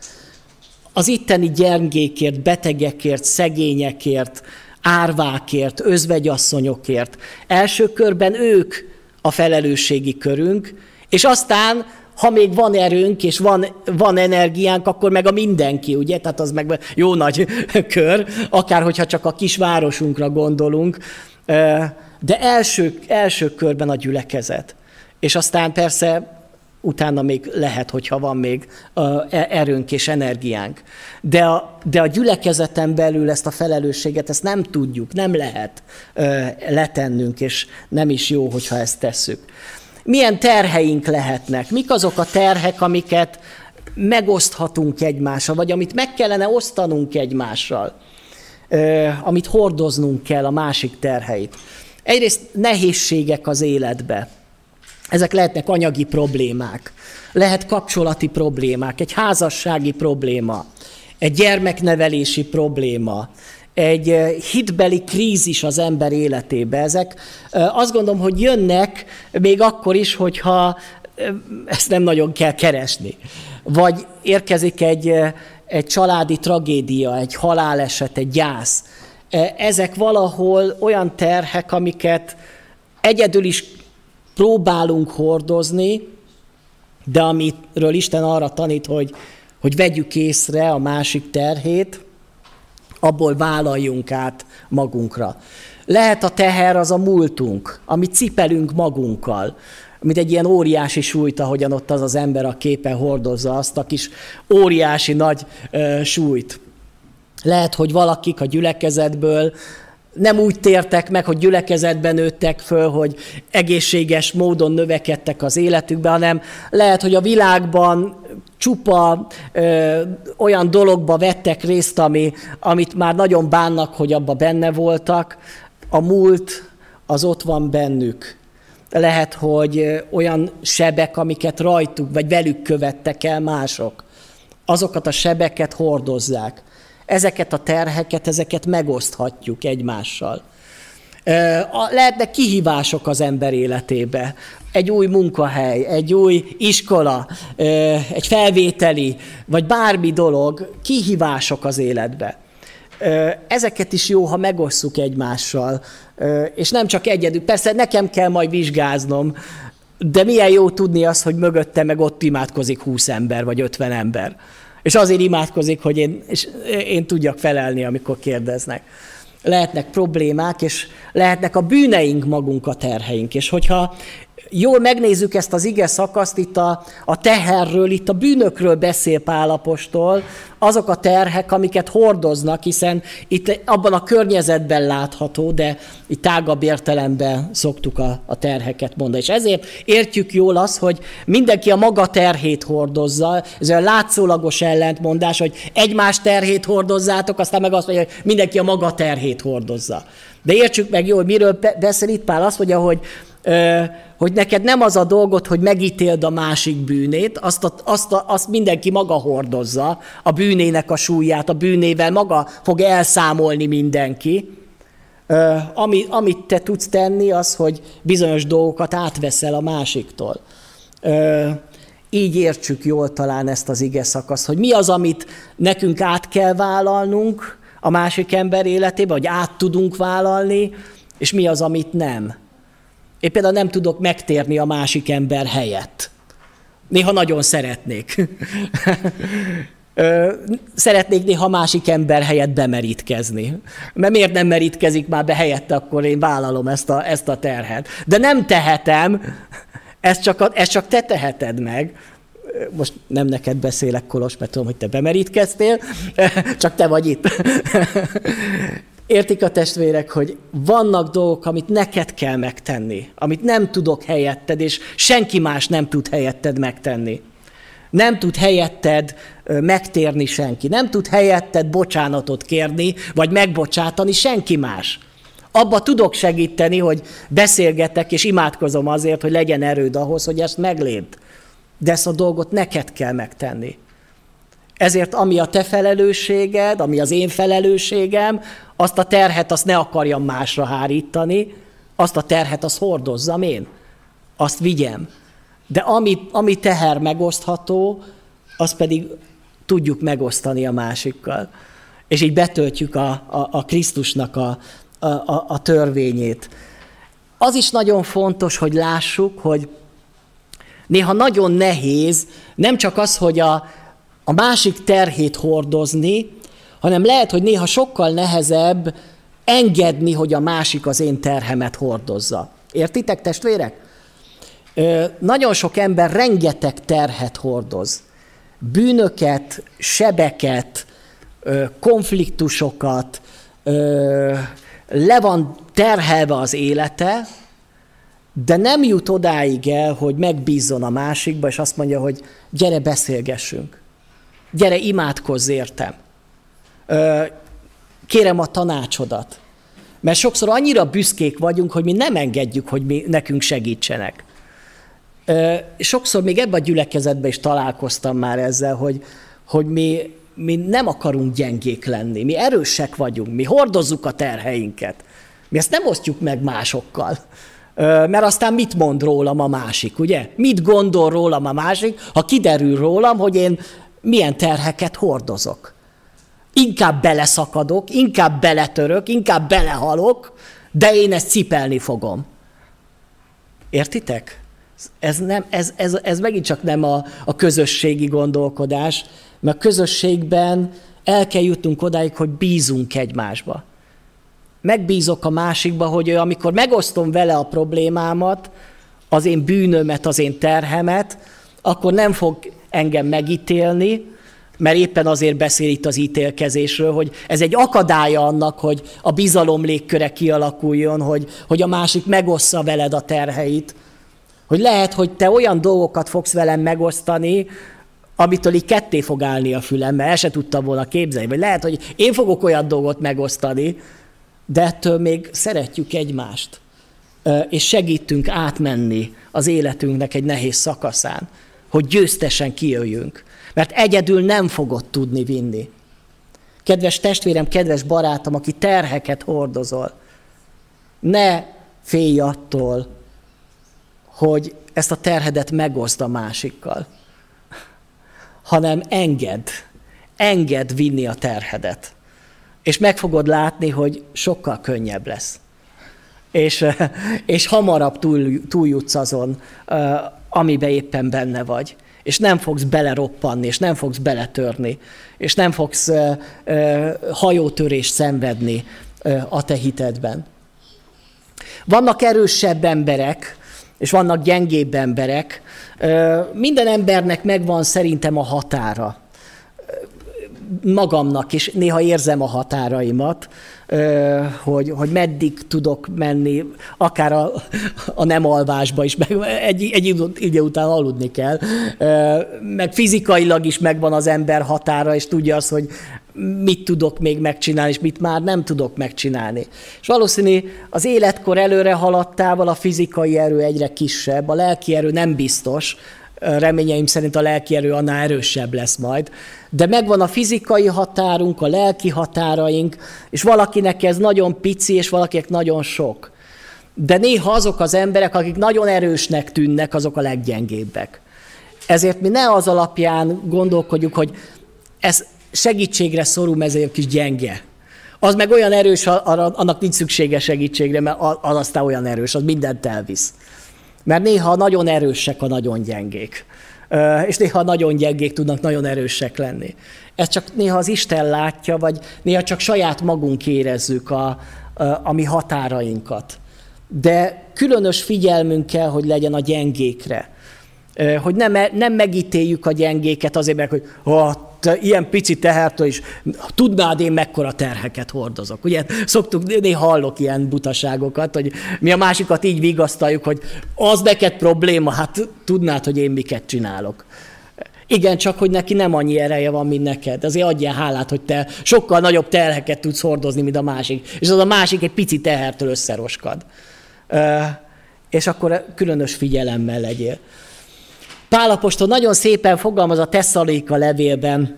Az itteni gyengékért, betegekért, szegényekért, árvákért, özvegyasszonyokért. Első körben ők a felelősségi körünk, és aztán ha még van erőnk és van, van energiánk, akkor meg a mindenki, ugye? Tehát az meg jó nagy kör, akár hogyha csak a kis városunkra gondolunk. De első, első körben a gyülekezet. És aztán persze utána még lehet, hogyha van még e, erőnk és energiánk. De a, de a gyülekezeten belül ezt a felelősséget, ezt nem tudjuk, nem lehet letennünk, és nem is jó, hogyha ezt tesszük milyen terheink lehetnek, mik azok a terhek, amiket megoszthatunk egymással, vagy amit meg kellene osztanunk egymással, amit hordoznunk kell a másik terheit. Egyrészt nehézségek az életbe. Ezek lehetnek anyagi problémák, lehet kapcsolati problémák, egy házassági probléma, egy gyermeknevelési probléma, egy eh, hitbeli krízis az ember életébe. Ezek eh, azt gondolom, hogy jönnek még akkor is, hogyha eh, ezt nem nagyon kell keresni. Vagy érkezik egy, egy családi tragédia, egy haláleset, egy gyász. Ezek valahol olyan terhek, amiket egyedül is próbálunk hordozni, de amiről Isten arra tanít, hogy, hogy vegyük észre a másik terhét, abból vállaljunk át magunkra. Lehet a teher az a múltunk, amit cipelünk magunkkal, mint egy ilyen óriási súlyt, ahogyan ott az az ember a képe hordozza azt a kis óriási nagy ö, súlyt. Lehet, hogy valakik a gyülekezetből nem úgy tértek meg, hogy gyülekezetben nőttek föl, hogy egészséges módon növekedtek az életükbe, hanem lehet, hogy a világban csupa ö, olyan dologba vettek részt, ami, amit már nagyon bánnak, hogy abba benne voltak. A múlt az ott van bennük. Lehet, hogy olyan sebek, amiket rajtuk vagy velük követtek el mások. Azokat a sebeket hordozzák. Ezeket a terheket, ezeket megoszthatjuk egymással. Lehetnek kihívások az ember életébe. Egy új munkahely, egy új iskola, egy felvételi, vagy bármi dolog, kihívások az életbe. Ezeket is jó, ha megosszuk egymással, és nem csak egyedül. Persze nekem kell majd vizsgáznom, De milyen jó tudni az, hogy mögötte meg ott imádkozik 20 ember vagy 50 ember. És azért imádkozik, hogy én, és én tudjak felelni, amikor kérdeznek. Lehetnek problémák, és lehetnek a bűneink magunk a terheink. És hogyha jól megnézzük ezt az ige szakaszt, itt a, a teherről, itt a bűnökről beszél Pálapostól, azok a terhek, amiket hordoznak, hiszen itt abban a környezetben látható, de itt tágabb értelemben szoktuk a, a terheket mondani. És ezért értjük jól azt, hogy mindenki a maga terhét hordozza. Ez a látszólagos ellentmondás, hogy egymás terhét hordozzátok, aztán meg azt mondja, hogy mindenki a maga terhét hordozza. De értsük meg jól, miről beszél itt Pál, azt mondja, hogy hogy neked nem az a dolgot, hogy megítéld a másik bűnét, azt, a, azt, a, azt mindenki maga hordozza, a bűnének a súlyát, a bűnével maga fog elszámolni mindenki. Ami, amit te tudsz tenni, az, hogy bizonyos dolgokat átveszel a másiktól. Így értsük jól talán ezt az ige szakaszt, hogy mi az, amit nekünk át kell vállalnunk a másik ember életébe, vagy át tudunk vállalni, és mi az, amit nem. Én például nem tudok megtérni a másik ember helyett. Néha nagyon szeretnék. Szeretnék néha másik ember helyett bemerítkezni. Mert miért nem merítkezik már be helyette, akkor én vállalom ezt a, ezt a terhet. De nem tehetem, ezt csak, a, ezt csak te teheted meg. Most nem neked beszélek, Kolos, mert tudom, hogy te bemerítkeztél, csak te vagy itt. Értik a testvérek, hogy vannak dolgok, amit neked kell megtenni, amit nem tudok helyetted, és senki más nem tud helyetted megtenni. Nem tud helyetted megtérni senki, nem tud helyetted bocsánatot kérni, vagy megbocsátani senki más. Abba tudok segíteni, hogy beszélgetek és imádkozom azért, hogy legyen erőd ahhoz, hogy ezt meglépd. De ezt a dolgot neked kell megtenni. Ezért ami a te felelősséged, ami az én felelősségem, azt a terhet azt ne akarjam másra hárítani, azt a terhet azt hordozzam én, azt vigyem. De ami, ami teher megosztható, azt pedig tudjuk megosztani a másikkal. És így betöltjük a, a, a Krisztusnak a, a, a, a törvényét. Az is nagyon fontos, hogy lássuk, hogy néha nagyon nehéz nem csak az, hogy a, a másik terhét hordozni, hanem lehet, hogy néha sokkal nehezebb engedni, hogy a másik az én terhemet hordozza. Értitek, testvérek? Ö, nagyon sok ember rengeteg terhet hordoz. Bűnöket, sebeket, ö, konfliktusokat, ö, le van terhelve az élete, de nem jut odáig el, hogy megbízzon a másikba, és azt mondja, hogy gyere, beszélgessünk. Gyere, imádkozz értem kérem a tanácsodat. Mert sokszor annyira büszkék vagyunk, hogy mi nem engedjük, hogy mi, nekünk segítsenek. Sokszor még ebben a gyülekezetben is találkoztam már ezzel, hogy, hogy mi, mi nem akarunk gyengék lenni, mi erősek vagyunk, mi hordozzuk a terheinket. Mi ezt nem osztjuk meg másokkal. Mert aztán mit mond rólam a másik, ugye? Mit gondol rólam a másik, ha kiderül rólam, hogy én milyen terheket hordozok inkább beleszakadok, inkább beletörök, inkább belehalok, de én ezt cipelni fogom. Értitek? Ez, nem, ez, ez, ez megint csak nem a, a közösségi gondolkodás, mert a közösségben el kell jutnunk odáig, hogy bízunk egymásba. Megbízok a másikba, hogy ő, amikor megosztom vele a problémámat, az én bűnömet, az én terhemet, akkor nem fog engem megítélni, mert éppen azért beszél itt az ítélkezésről, hogy ez egy akadálya annak, hogy a bizalom légköre kialakuljon, hogy, hogy a másik megossza veled a terheit. Hogy lehet, hogy te olyan dolgokat fogsz velem megosztani, amitől így ketté fog állni a fülem, mert el se tudtam volna képzelni. Vagy lehet, hogy én fogok olyan dolgot megosztani, de ettől még szeretjük egymást, és segítünk átmenni az életünknek egy nehéz szakaszán, hogy győztesen kijöjjünk mert egyedül nem fogod tudni vinni. Kedves testvérem, kedves barátom, aki terheket hordozol, ne félj attól, hogy ezt a terhedet megoszd a másikkal, hanem enged, enged vinni a terhedet. És meg fogod látni, hogy sokkal könnyebb lesz. és, és hamarabb túl, túljutsz azon, amiben éppen benne vagy. És nem fogsz beleroppanni, és nem fogsz beletörni, és nem fogsz hajótörést szenvedni a te hitedben. Vannak erősebb emberek, és vannak gyengébb emberek. Minden embernek megvan szerintem a határa magamnak, és néha érzem a határaimat, hogy, hogy meddig tudok menni, akár a, a nem alvásba is, meg egy, egy idő után aludni kell, meg fizikailag is megvan az ember határa, és tudja azt, hogy mit tudok még megcsinálni, és mit már nem tudok megcsinálni. És valószínű az életkor előre haladtával a fizikai erő egyre kisebb, a lelki erő nem biztos, reményeim szerint a lelki erő annál erősebb lesz majd. De megvan a fizikai határunk, a lelki határaink, és valakinek ez nagyon pici, és valakinek nagyon sok. De néha azok az emberek, akik nagyon erősnek tűnnek, azok a leggyengébbek. Ezért mi ne az alapján gondolkodjuk, hogy ez segítségre szorul, ezért kis gyenge. Az meg olyan erős, annak nincs szüksége segítségre, mert az aztán olyan erős, az mindent elvisz. Mert néha nagyon erősek a nagyon gyengék. És néha nagyon gyengék tudnak nagyon erősek lenni. Ez csak néha az Isten látja, vagy néha csak saját magunk érezzük a, a, a mi határainkat. De különös figyelmünk kell, hogy legyen a gyengékre. Hogy nem, nem megítéljük a gyengéket azért, mert hogy oh, ilyen pici tehertől is tudnád én mekkora terheket hordozok. Ugye szoktuk, néha hallok ilyen butaságokat, hogy mi a másikat így vigasztaljuk, hogy az neked probléma, hát tudnád, hogy én miket csinálok. Igen, csak hogy neki nem annyi ereje van, mint neked. Azért adjál hálát, hogy te sokkal nagyobb terheket tudsz hordozni, mint a másik. És az a másik egy pici tehertől összeroskad. És akkor különös figyelemmel legyél. Pálapostól nagyon szépen fogalmaz a Tesszalika levélben.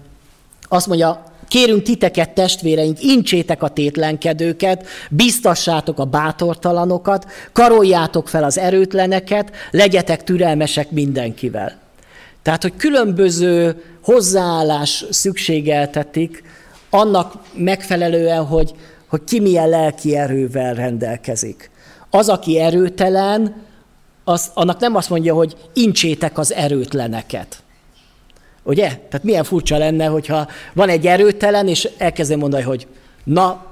Azt mondja, kérünk titeket, testvéreink, incsétek a tétlenkedőket, biztassátok a bátortalanokat, karoljátok fel az erőtleneket, legyetek türelmesek mindenkivel. Tehát, hogy különböző hozzáállás szükségeltetik annak megfelelően, hogy, hogy ki milyen lelki erővel rendelkezik. Az, aki erőtelen, az, annak nem azt mondja, hogy incsétek az erőtleneket. Ugye? Tehát milyen furcsa lenne, hogyha van egy erőtelen, és elkezdem mondani, hogy na,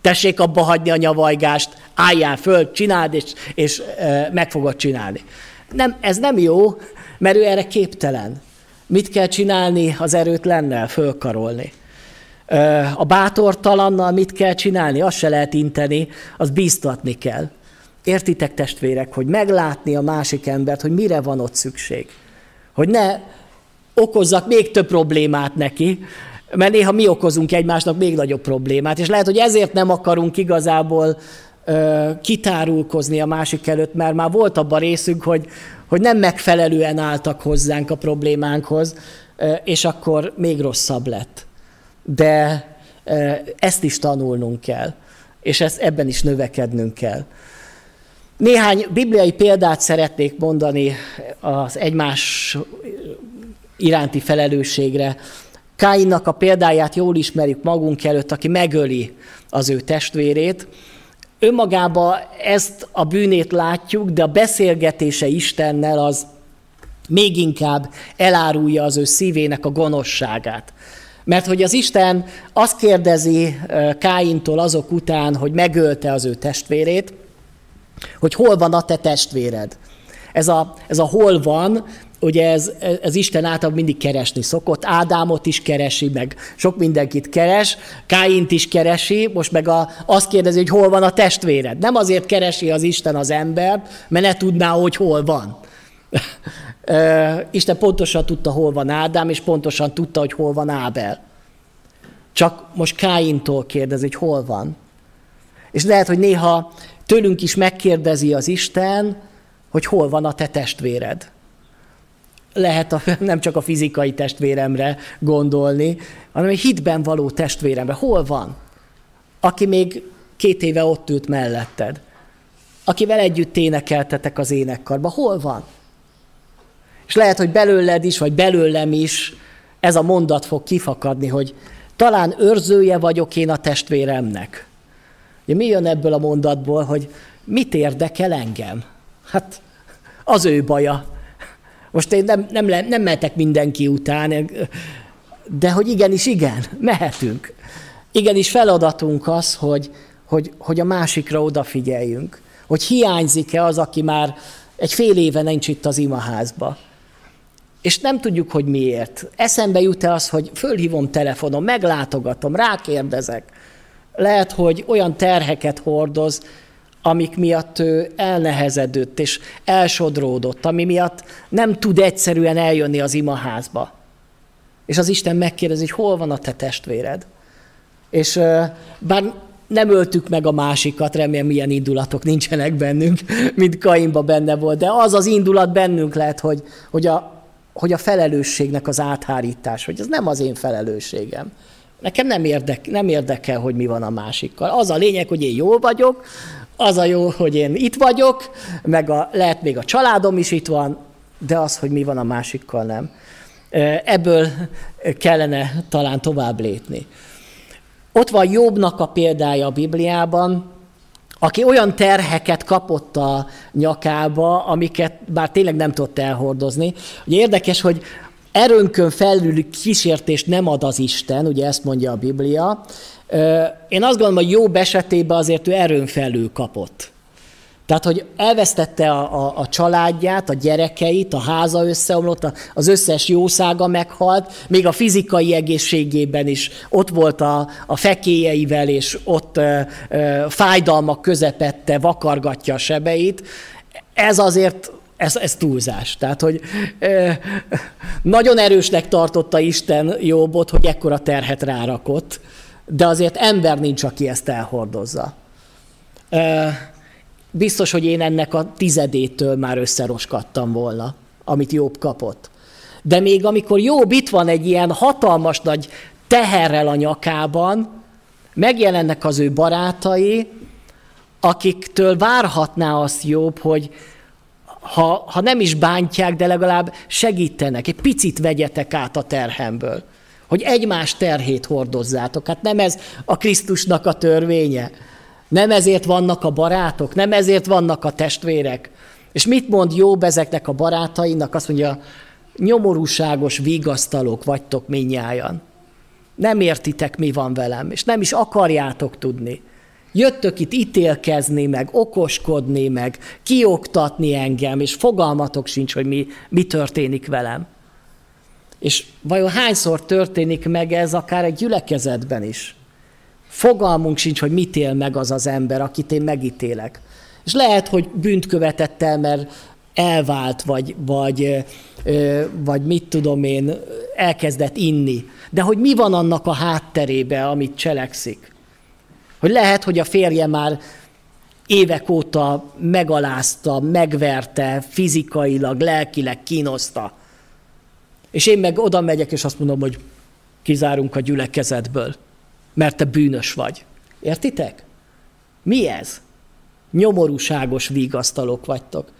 tessék abba hagyni a nyavajgást, álljál föl, csináld, és, és e, meg fogod csinálni. Nem, ez nem jó, mert ő erre képtelen. Mit kell csinálni az erőtlennel? Fölkarolni. A bátortalannal mit kell csinálni? Azt se lehet inteni, az bíztatni kell. Értitek testvérek, hogy meglátni a másik embert, hogy mire van ott szükség. Hogy ne okozzak még több problémát neki, mert néha mi okozunk egymásnak még nagyobb problémát, és lehet, hogy ezért nem akarunk igazából ö, kitárulkozni a másik előtt, mert már volt abban részünk, hogy, hogy nem megfelelően álltak hozzánk a problémánkhoz, ö, és akkor még rosszabb lett. De ö, ezt is tanulnunk kell, és ezt, ebben is növekednünk kell. Néhány bibliai példát szeretnék mondani az egymás iránti felelősségre. Káinnak a példáját jól ismerjük magunk előtt, aki megöli az ő testvérét. Önmagában ezt a bűnét látjuk, de a beszélgetése Istennel az még inkább elárulja az ő szívének a gonoszságát. Mert hogy az Isten azt kérdezi Káintól azok után, hogy megölte az ő testvérét, hogy hol van a te testvéred. Ez a, ez a hol van, ugye ez, ez Isten által mindig keresni szokott, Ádámot is keresi, meg sok mindenkit keres, Káint is keresi, most meg a, azt kérdezi, hogy hol van a testvéred. Nem azért keresi az Isten az embert, mert ne tudná, hogy hol van. Isten pontosan tudta, hol van Ádám, és pontosan tudta, hogy hol van Ábel. Csak most Káintól kérdezi, hogy hol van. És lehet, hogy néha Tőlünk is megkérdezi az Isten, hogy hol van a te testvéred. Lehet a, nem csak a fizikai testvéremre gondolni, hanem egy hitben való testvéremre. Hol van? Aki még két éve ott ült melletted. Akivel együtt énekeltetek az énekkarba. Hol van? És lehet, hogy belőled is, vagy belőlem is ez a mondat fog kifakadni, hogy talán őrzője vagyok én a testvéremnek. Ugye mi jön ebből a mondatból, hogy mit érdekel engem? Hát az ő baja. Most én nem, nem, le, nem mehetek mindenki után, de hogy igenis igen, mehetünk. Igenis feladatunk az, hogy, hogy, hogy a másikra odafigyeljünk. Hogy hiányzik-e az, aki már egy fél éve nincs itt az imaházba. És nem tudjuk, hogy miért. Eszembe jut-e az, hogy fölhívom telefonon, meglátogatom, rákérdezek. Lehet, hogy olyan terheket hordoz, amik miatt ő elnehezedett és elsodródott, ami miatt nem tud egyszerűen eljönni az imaházba. És az Isten megkérdezi, hogy hol van a te testvéred. És bár nem öltük meg a másikat, remélem ilyen indulatok nincsenek bennünk, mint Kainba benne volt, de az az indulat bennünk lehet, hogy, hogy, a, hogy a felelősségnek az áthárítás, hogy ez nem az én felelősségem. Nekem nem, érdek, nem érdekel, hogy mi van a másikkal. Az a lényeg, hogy én jól vagyok, az a jó, hogy én itt vagyok, meg a, lehet még a családom is itt van, de az, hogy mi van a másikkal nem. Ebből kellene talán tovább lépni. Ott van Jobbnak a példája a Bibliában, aki olyan terheket kapott a nyakába, amiket bár tényleg nem tudott elhordozni. Ugye érdekes, hogy erőnkön felül kísértést nem ad az Isten, ugye ezt mondja a Biblia. Én azt gondolom, hogy jobb esetében azért ő erőn felül kapott. Tehát, hogy elvesztette a, a, a családját, a gyerekeit, a háza összeomlott, az összes jószága meghalt, még a fizikai egészségében is ott volt a, a fekélyeivel, és ott ö, ö, fájdalmak közepette vakargatja a sebeit. Ez azért ez, ez túlzás. Tehát, hogy ö, nagyon erősnek tartotta Isten Jobbot, hogy ekkora terhet rárakott, de azért ember nincs, aki ezt elhordozza. Ö, biztos, hogy én ennek a tizedétől már összeroskattam volna, amit Jobb kapott. De még amikor Jobb itt van egy ilyen hatalmas nagy teherrel a nyakában, megjelennek az ő barátai, akiktől várhatná azt Jobb, hogy ha, ha nem is bántják, de legalább segítenek, egy picit vegyetek át a terhemből, hogy egymás terhét hordozzátok. Hát nem ez a Krisztusnak a törvénye. Nem ezért vannak a barátok, nem ezért vannak a testvérek. És mit mond Jobb ezeknek a barátainak? Azt mondja, nyomorúságos vigasztalók vagytok minnyájan. Nem értitek, mi van velem, és nem is akarjátok tudni. Jöttök itt ítélkezni, meg okoskodni, meg kioktatni engem, és fogalmatok sincs, hogy mi, mi történik velem. És vajon hányszor történik meg ez akár egy gyülekezetben is? Fogalmunk sincs, hogy mit él meg az az ember, akit én megítélek. És lehet, hogy bűnt követett el, mert elvált, vagy, vagy, vagy mit tudom én, elkezdett inni. De hogy mi van annak a hátterébe, amit cselekszik? Hogy lehet, hogy a férje már évek óta megalázta, megverte, fizikailag, lelkileg kínoszta. És én meg oda megyek, és azt mondom, hogy kizárunk a gyülekezetből mert te bűnös vagy. Értitek? Mi ez? Nyomorúságos vigasztalók vagytok.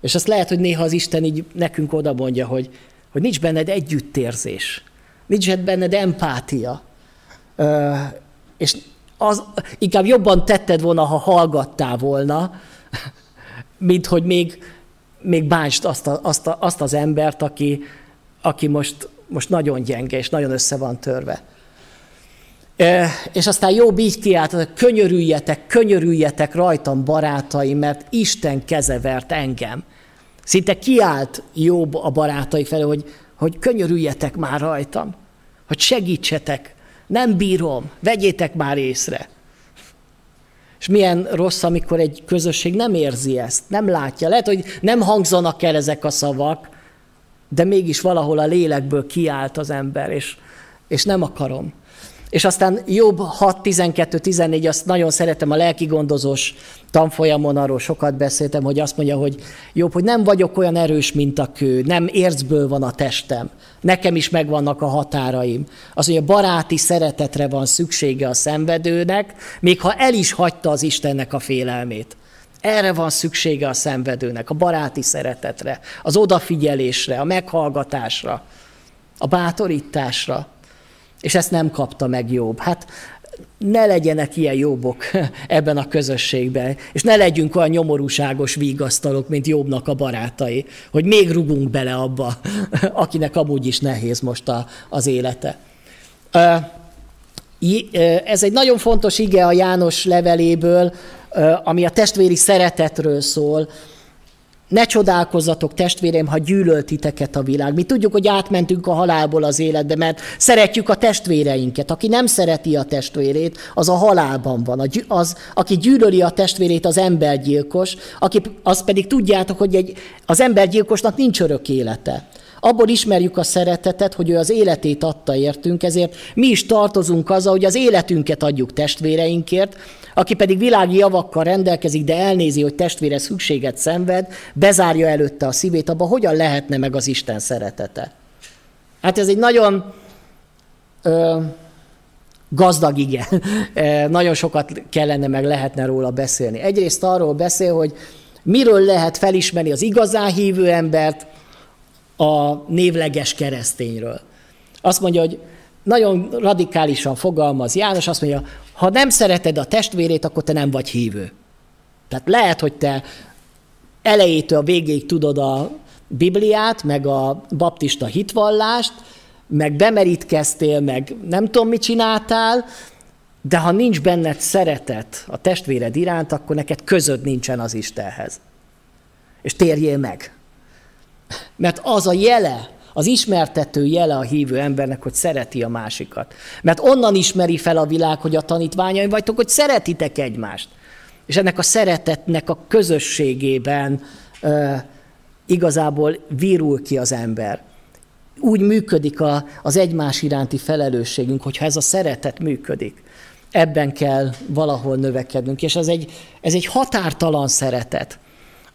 És azt lehet, hogy néha az Isten így nekünk oda mondja, hogy, hogy nincs benned együttérzés, nincs benned empátia. És az, inkább jobban tetted volna, ha hallgattál volna, mint hogy még, még bántsd azt, a, azt, a, azt az embert, aki, aki most, most nagyon gyenge és nagyon össze van törve. És aztán Jobb így kiállt, könyörüljetek, könyörüljetek rajtam, barátaim, mert Isten keze vert engem. Szinte kiállt Jobb a barátai felé, hogy, hogy könyörüljetek már rajtam, hogy segítsetek, nem bírom, vegyétek már észre. És milyen rossz, amikor egy közösség nem érzi ezt, nem látja. Lehet, hogy nem hangzanak el ezek a szavak, de mégis valahol a lélekből kiállt az ember, és, és nem akarom. És aztán jobb 6, 12, 14, azt nagyon szeretem a lelki gondozós tanfolyamon, arról sokat beszéltem, hogy azt mondja, hogy jobb, hogy nem vagyok olyan erős, mint a kő, nem érzből van a testem, nekem is megvannak a határaim. Az, hogy a baráti szeretetre van szüksége a szenvedőnek, még ha el is hagyta az Istennek a félelmét. Erre van szüksége a szenvedőnek, a baráti szeretetre, az odafigyelésre, a meghallgatásra, a bátorításra és ezt nem kapta meg Jobb. Hát ne legyenek ilyen jobbok ebben a közösségben, és ne legyünk olyan nyomorúságos vígasztalok, mint jobbnak a barátai, hogy még rugunk bele abba, akinek amúgy is nehéz most a, az élete. Ez egy nagyon fontos ige a János leveléből, ami a testvéri szeretetről szól, ne csodálkozzatok, testvéreim, ha gyűlölt titeket a világ. Mi tudjuk, hogy átmentünk a halálból az életbe, mert szeretjük a testvéreinket. Aki nem szereti a testvérét, az a halálban van. Az, aki gyűlöli a testvérét, az embergyilkos, aki, az pedig tudjátok, hogy egy, az embergyilkosnak nincs örök élete. Abból ismerjük a szeretetet, hogy ő az életét adta értünk, ezért mi is tartozunk azzal, hogy az életünket adjuk testvéreinkért, aki pedig világi javakkal rendelkezik, de elnézi, hogy testvére szükséget szenved, bezárja előtte a szívét, abban hogyan lehetne meg az Isten szeretete? Hát ez egy nagyon ö, gazdag ige. nagyon sokat kellene meg lehetne róla beszélni. Egyrészt arról beszél, hogy miről lehet felismerni az igazán hívő embert, a névleges keresztényről. Azt mondja, hogy nagyon radikálisan fogalmaz János, azt mondja, ha nem szereted a testvérét, akkor te nem vagy hívő. Tehát lehet, hogy te elejétől a végéig tudod a Bibliát, meg a baptista hitvallást, meg bemerítkeztél, meg nem tudom, mit csináltál, de ha nincs benned szeretet a testvéred iránt, akkor neked közöd nincsen az Istenhez. És térjél meg. Mert az a jele, az ismertető jele a hívő embernek, hogy szereti a másikat. Mert onnan ismeri fel a világ, hogy a tanítványaim vagytok, hogy szeretitek egymást. És ennek a szeretetnek a közösségében igazából virul ki az ember. Úgy működik a, az egymás iránti felelősségünk, hogyha ez a szeretet működik. Ebben kell valahol növekednünk, és ez egy, ez egy határtalan szeretet.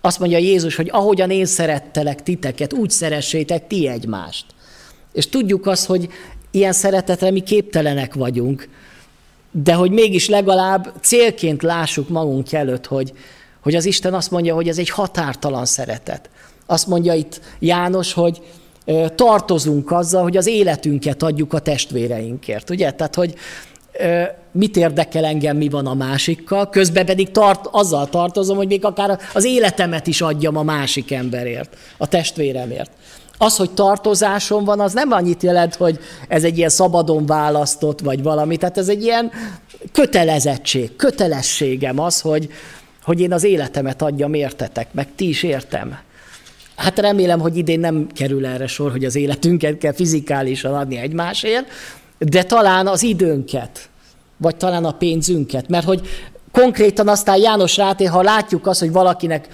Azt mondja Jézus, hogy ahogyan én szerettelek titeket, úgy szeressétek ti egymást. És tudjuk azt, hogy ilyen szeretetre mi képtelenek vagyunk, de hogy mégis legalább célként lássuk magunk előtt, hogy, hogy az Isten azt mondja, hogy ez egy határtalan szeretet. Azt mondja itt János, hogy tartozunk azzal, hogy az életünket adjuk a testvéreinkért. Ugye? Tehát, hogy mit érdekel engem, mi van a másikkal, közben pedig tart, azzal tartozom, hogy még akár az életemet is adjam a másik emberért, a testvéremért. Az, hogy tartozásom van, az nem annyit jelent, hogy ez egy ilyen szabadon választott, vagy valami. Tehát ez egy ilyen kötelezettség, kötelességem az, hogy, hogy én az életemet adjam, értetek, meg ti is értem. Hát remélem, hogy idén nem kerül erre sor, hogy az életünket kell fizikálisan adni egymásért, de talán az időnket, vagy talán a pénzünket. Mert hogy konkrétan aztán János ráté, ha látjuk azt, hogy valakinek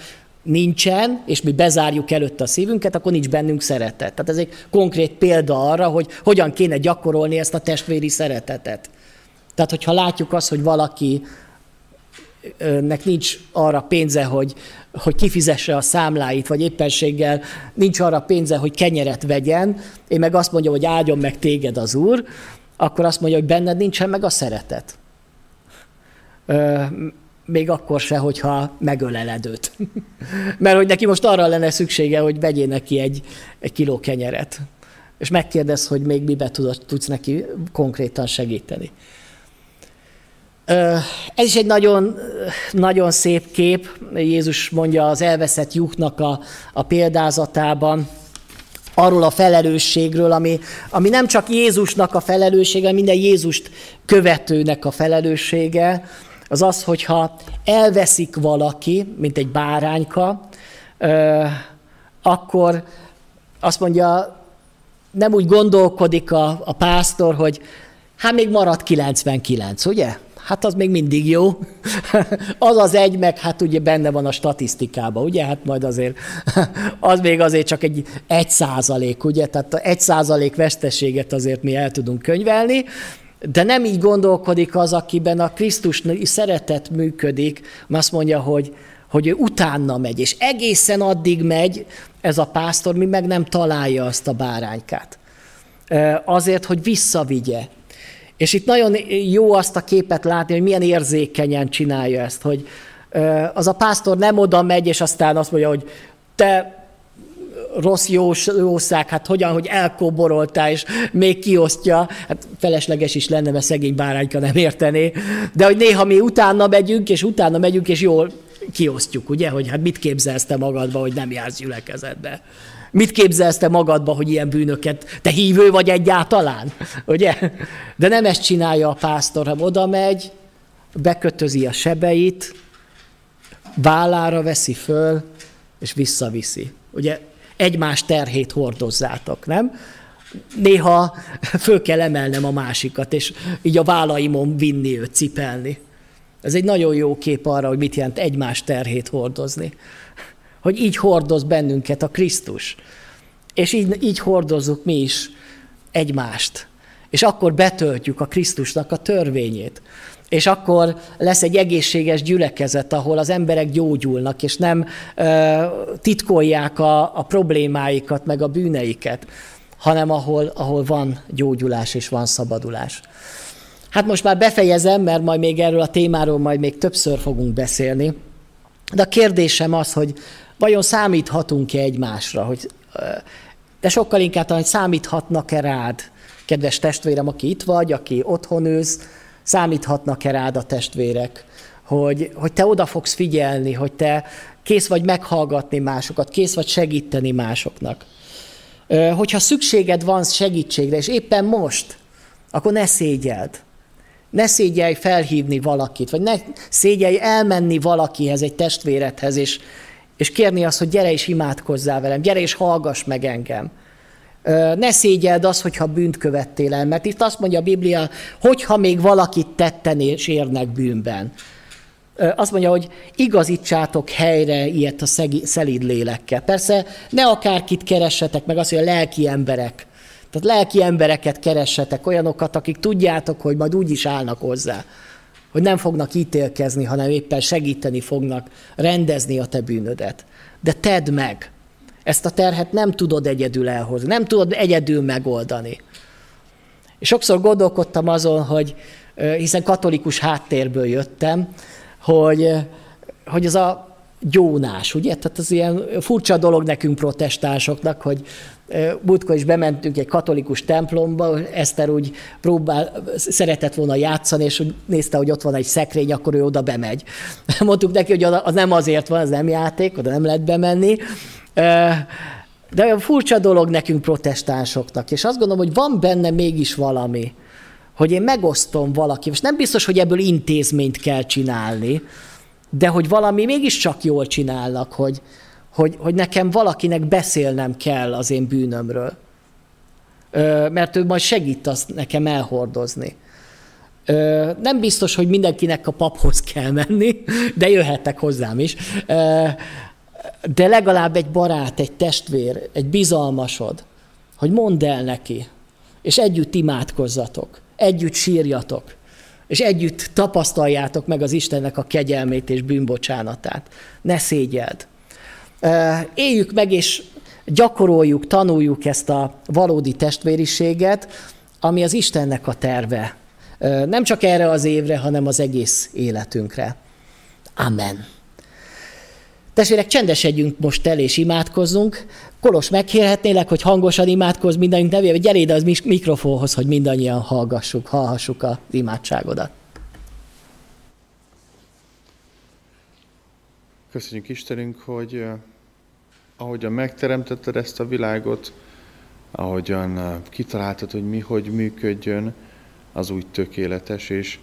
nincsen, és mi bezárjuk előtte a szívünket, akkor nincs bennünk szeretet. Tehát ez egy konkrét példa arra, hogy hogyan kéne gyakorolni ezt a testvéri szeretetet. Tehát, hogyha látjuk azt, hogy valaki nek nincs arra pénze, hogy, hogy kifizesse a számláit, vagy éppenséggel nincs arra pénze, hogy kenyeret vegyen, én meg azt mondja, hogy áldjon meg téged az Úr, akkor azt mondja, hogy benned nincsen meg a szeretet. Még akkor se, hogyha megöleled őt. Mert hogy neki most arra lenne szüksége, hogy vegyél neki egy, egy kiló kenyeret. És megkérdez, hogy még mibe tudod, tudsz neki konkrétan segíteni. Ez is egy nagyon, nagyon szép kép. Jézus mondja az elveszett lyuknak a, a példázatában, arról a felelősségről, ami, ami nem csak Jézusnak a felelőssége, minden Jézust követőnek a felelőssége, az az, hogyha elveszik valaki, mint egy bárányka, akkor azt mondja, nem úgy gondolkodik a, a pásztor, hogy hát még marad 99, ugye? hát az még mindig jó. az az egy, meg hát ugye benne van a statisztikában, ugye? Hát majd azért, az még azért csak egy egy százalék, ugye? Tehát egy százalék veszteséget azért mi el tudunk könyvelni, de nem így gondolkodik az, akiben a Krisztus szeretet működik, azt mondja, hogy, hogy ő utána megy, és egészen addig megy ez a pásztor, mi meg nem találja azt a báránykát. Azért, hogy visszavigye, és itt nagyon jó azt a képet látni, hogy milyen érzékenyen csinálja ezt, hogy az a pásztor nem oda megy, és aztán azt mondja, hogy te rossz jós, jószág, hát hogyan, hogy elkoboroltál, és még kiosztja, hát felesleges is lenne, mert szegény bárányka nem értené, de hogy néha mi utána megyünk, és utána megyünk, és jól kiosztjuk, ugye, hogy hát mit képzelsz te magadba, hogy nem jársz gyülekezetbe. Mit képzelsz te magadba, hogy ilyen bűnöket, te hívő vagy egyáltalán, ugye? De nem ezt csinálja a pásztor, hanem oda megy, bekötözi a sebeit, vállára veszi föl, és visszaviszi. Ugye egymás terhét hordozzátok, nem? Néha föl kell emelnem a másikat, és így a vállaimon vinni őt, cipelni. Ez egy nagyon jó kép arra, hogy mit jelent egymás terhét hordozni. Hogy így hordoz bennünket a Krisztus. És így, így hordozzuk mi is egymást. És akkor betöltjük a Krisztusnak a törvényét. És akkor lesz egy egészséges gyülekezet, ahol az emberek gyógyulnak, és nem ö, titkolják a, a problémáikat, meg a bűneiket, hanem ahol, ahol van gyógyulás és van szabadulás. Hát most már befejezem, mert majd még erről a témáról majd még többször fogunk beszélni. De a kérdésem az, hogy vajon számíthatunk-e egymásra, hogy, de sokkal inkább, hogy számíthatnak-e rád, kedves testvérem, aki itt vagy, aki otthon ősz, számíthatnak-e rád a testvérek, hogy, hogy te oda fogsz figyelni, hogy te kész vagy meghallgatni másokat, kész vagy segíteni másoknak. Hogyha szükséged van segítségre, és éppen most, akkor ne szégyeld. Ne szégyelj felhívni valakit, vagy ne szégyelj elmenni valakihez, egy testvéredhez, és, és kérni azt, hogy gyere és imádkozzál velem, gyere és hallgass meg engem. Ne szégyeld azt, hogyha bűnt követtél el, mert itt azt mondja a Biblia, hogyha még valakit tetten és érnek bűnben. Azt mondja, hogy igazítsátok helyre ilyet a szelíd lélekkel. Persze ne akárkit keressetek meg, azt mondja, lelki emberek. Tehát lelki embereket keressetek, olyanokat, akik tudjátok, hogy majd úgy is állnak hozzá, hogy nem fognak ítélkezni, hanem éppen segíteni fognak rendezni a te bűnödet. De tedd meg. Ezt a terhet nem tudod egyedül elhozni, nem tudod egyedül megoldani. És sokszor gondolkodtam azon, hogy hiszen katolikus háttérből jöttem, hogy, hogy az a gyónás, ugye? Tehát az ilyen furcsa dolog nekünk protestánsoknak, hogy múltkor is bementünk egy katolikus templomba, Eszter úgy próbál, szeretett volna játszani, és úgy nézte, hogy ott van egy szekrény, akkor ő oda bemegy. Mondtuk neki, hogy az nem azért van, az nem játék, oda nem lehet bemenni. De furcsa dolog nekünk protestánsoknak, és azt gondolom, hogy van benne mégis valami, hogy én megosztom valaki, és nem biztos, hogy ebből intézményt kell csinálni, de hogy valami mégiscsak jól csinálnak, hogy, hogy, hogy nekem valakinek beszélnem kell az én bűnömről. Mert ő majd segít azt nekem elhordozni. Nem biztos, hogy mindenkinek a paphoz kell menni, de jöhettek hozzám is. De legalább egy barát, egy testvér, egy bizalmasod, hogy mondd el neki, és együtt imádkozzatok, együtt sírjatok, és együtt tapasztaljátok meg az Istennek a kegyelmét és bűnbocsánatát. Ne szégyeld. Éljük meg, és gyakoroljuk, tanuljuk ezt a valódi testvériséget, ami az Istennek a terve. Nem csak erre az évre, hanem az egész életünkre. Amen. Testvérek, csendesedjünk most el és imádkozzunk. Kolos, megkérhetnélek, hogy hangosan imádkozz mindannyiunk nevében? Gyere ide az mikrofonhoz, hogy mindannyian hallgassuk, hallhassuk az imádságodat. Köszönjük Istenünk, hogy ahogyan megteremtetted ezt a világot, ahogyan kitaláltad, hogy mi hogy működjön, az úgy tökéletes, és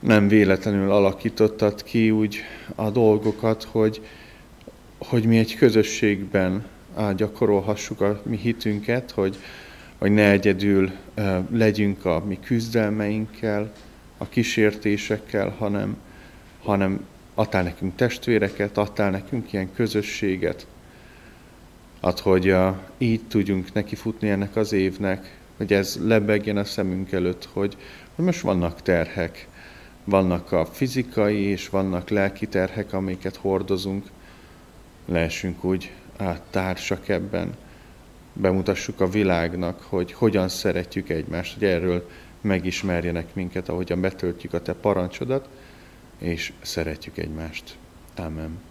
nem véletlenül alakítottad ki úgy a dolgokat, hogy, hogy mi egy közösségben gyakorolhassuk a mi hitünket, hogy, hogy ne egyedül legyünk a mi küzdelmeinkkel, a kísértésekkel, hanem, hanem adtál nekünk testvéreket, adtál nekünk ilyen közösséget, ad, hogy uh, így tudjunk neki futni ennek az évnek, hogy ez lebegjen a szemünk előtt, hogy, hogy most vannak terhek, vannak a fizikai és vannak lelki terhek, amiket hordozunk, lehessünk úgy át társak ebben, bemutassuk a világnak, hogy hogyan szeretjük egymást, hogy erről megismerjenek minket, ahogyan betöltjük a Te parancsodat, és szeretjük egymást. Amen.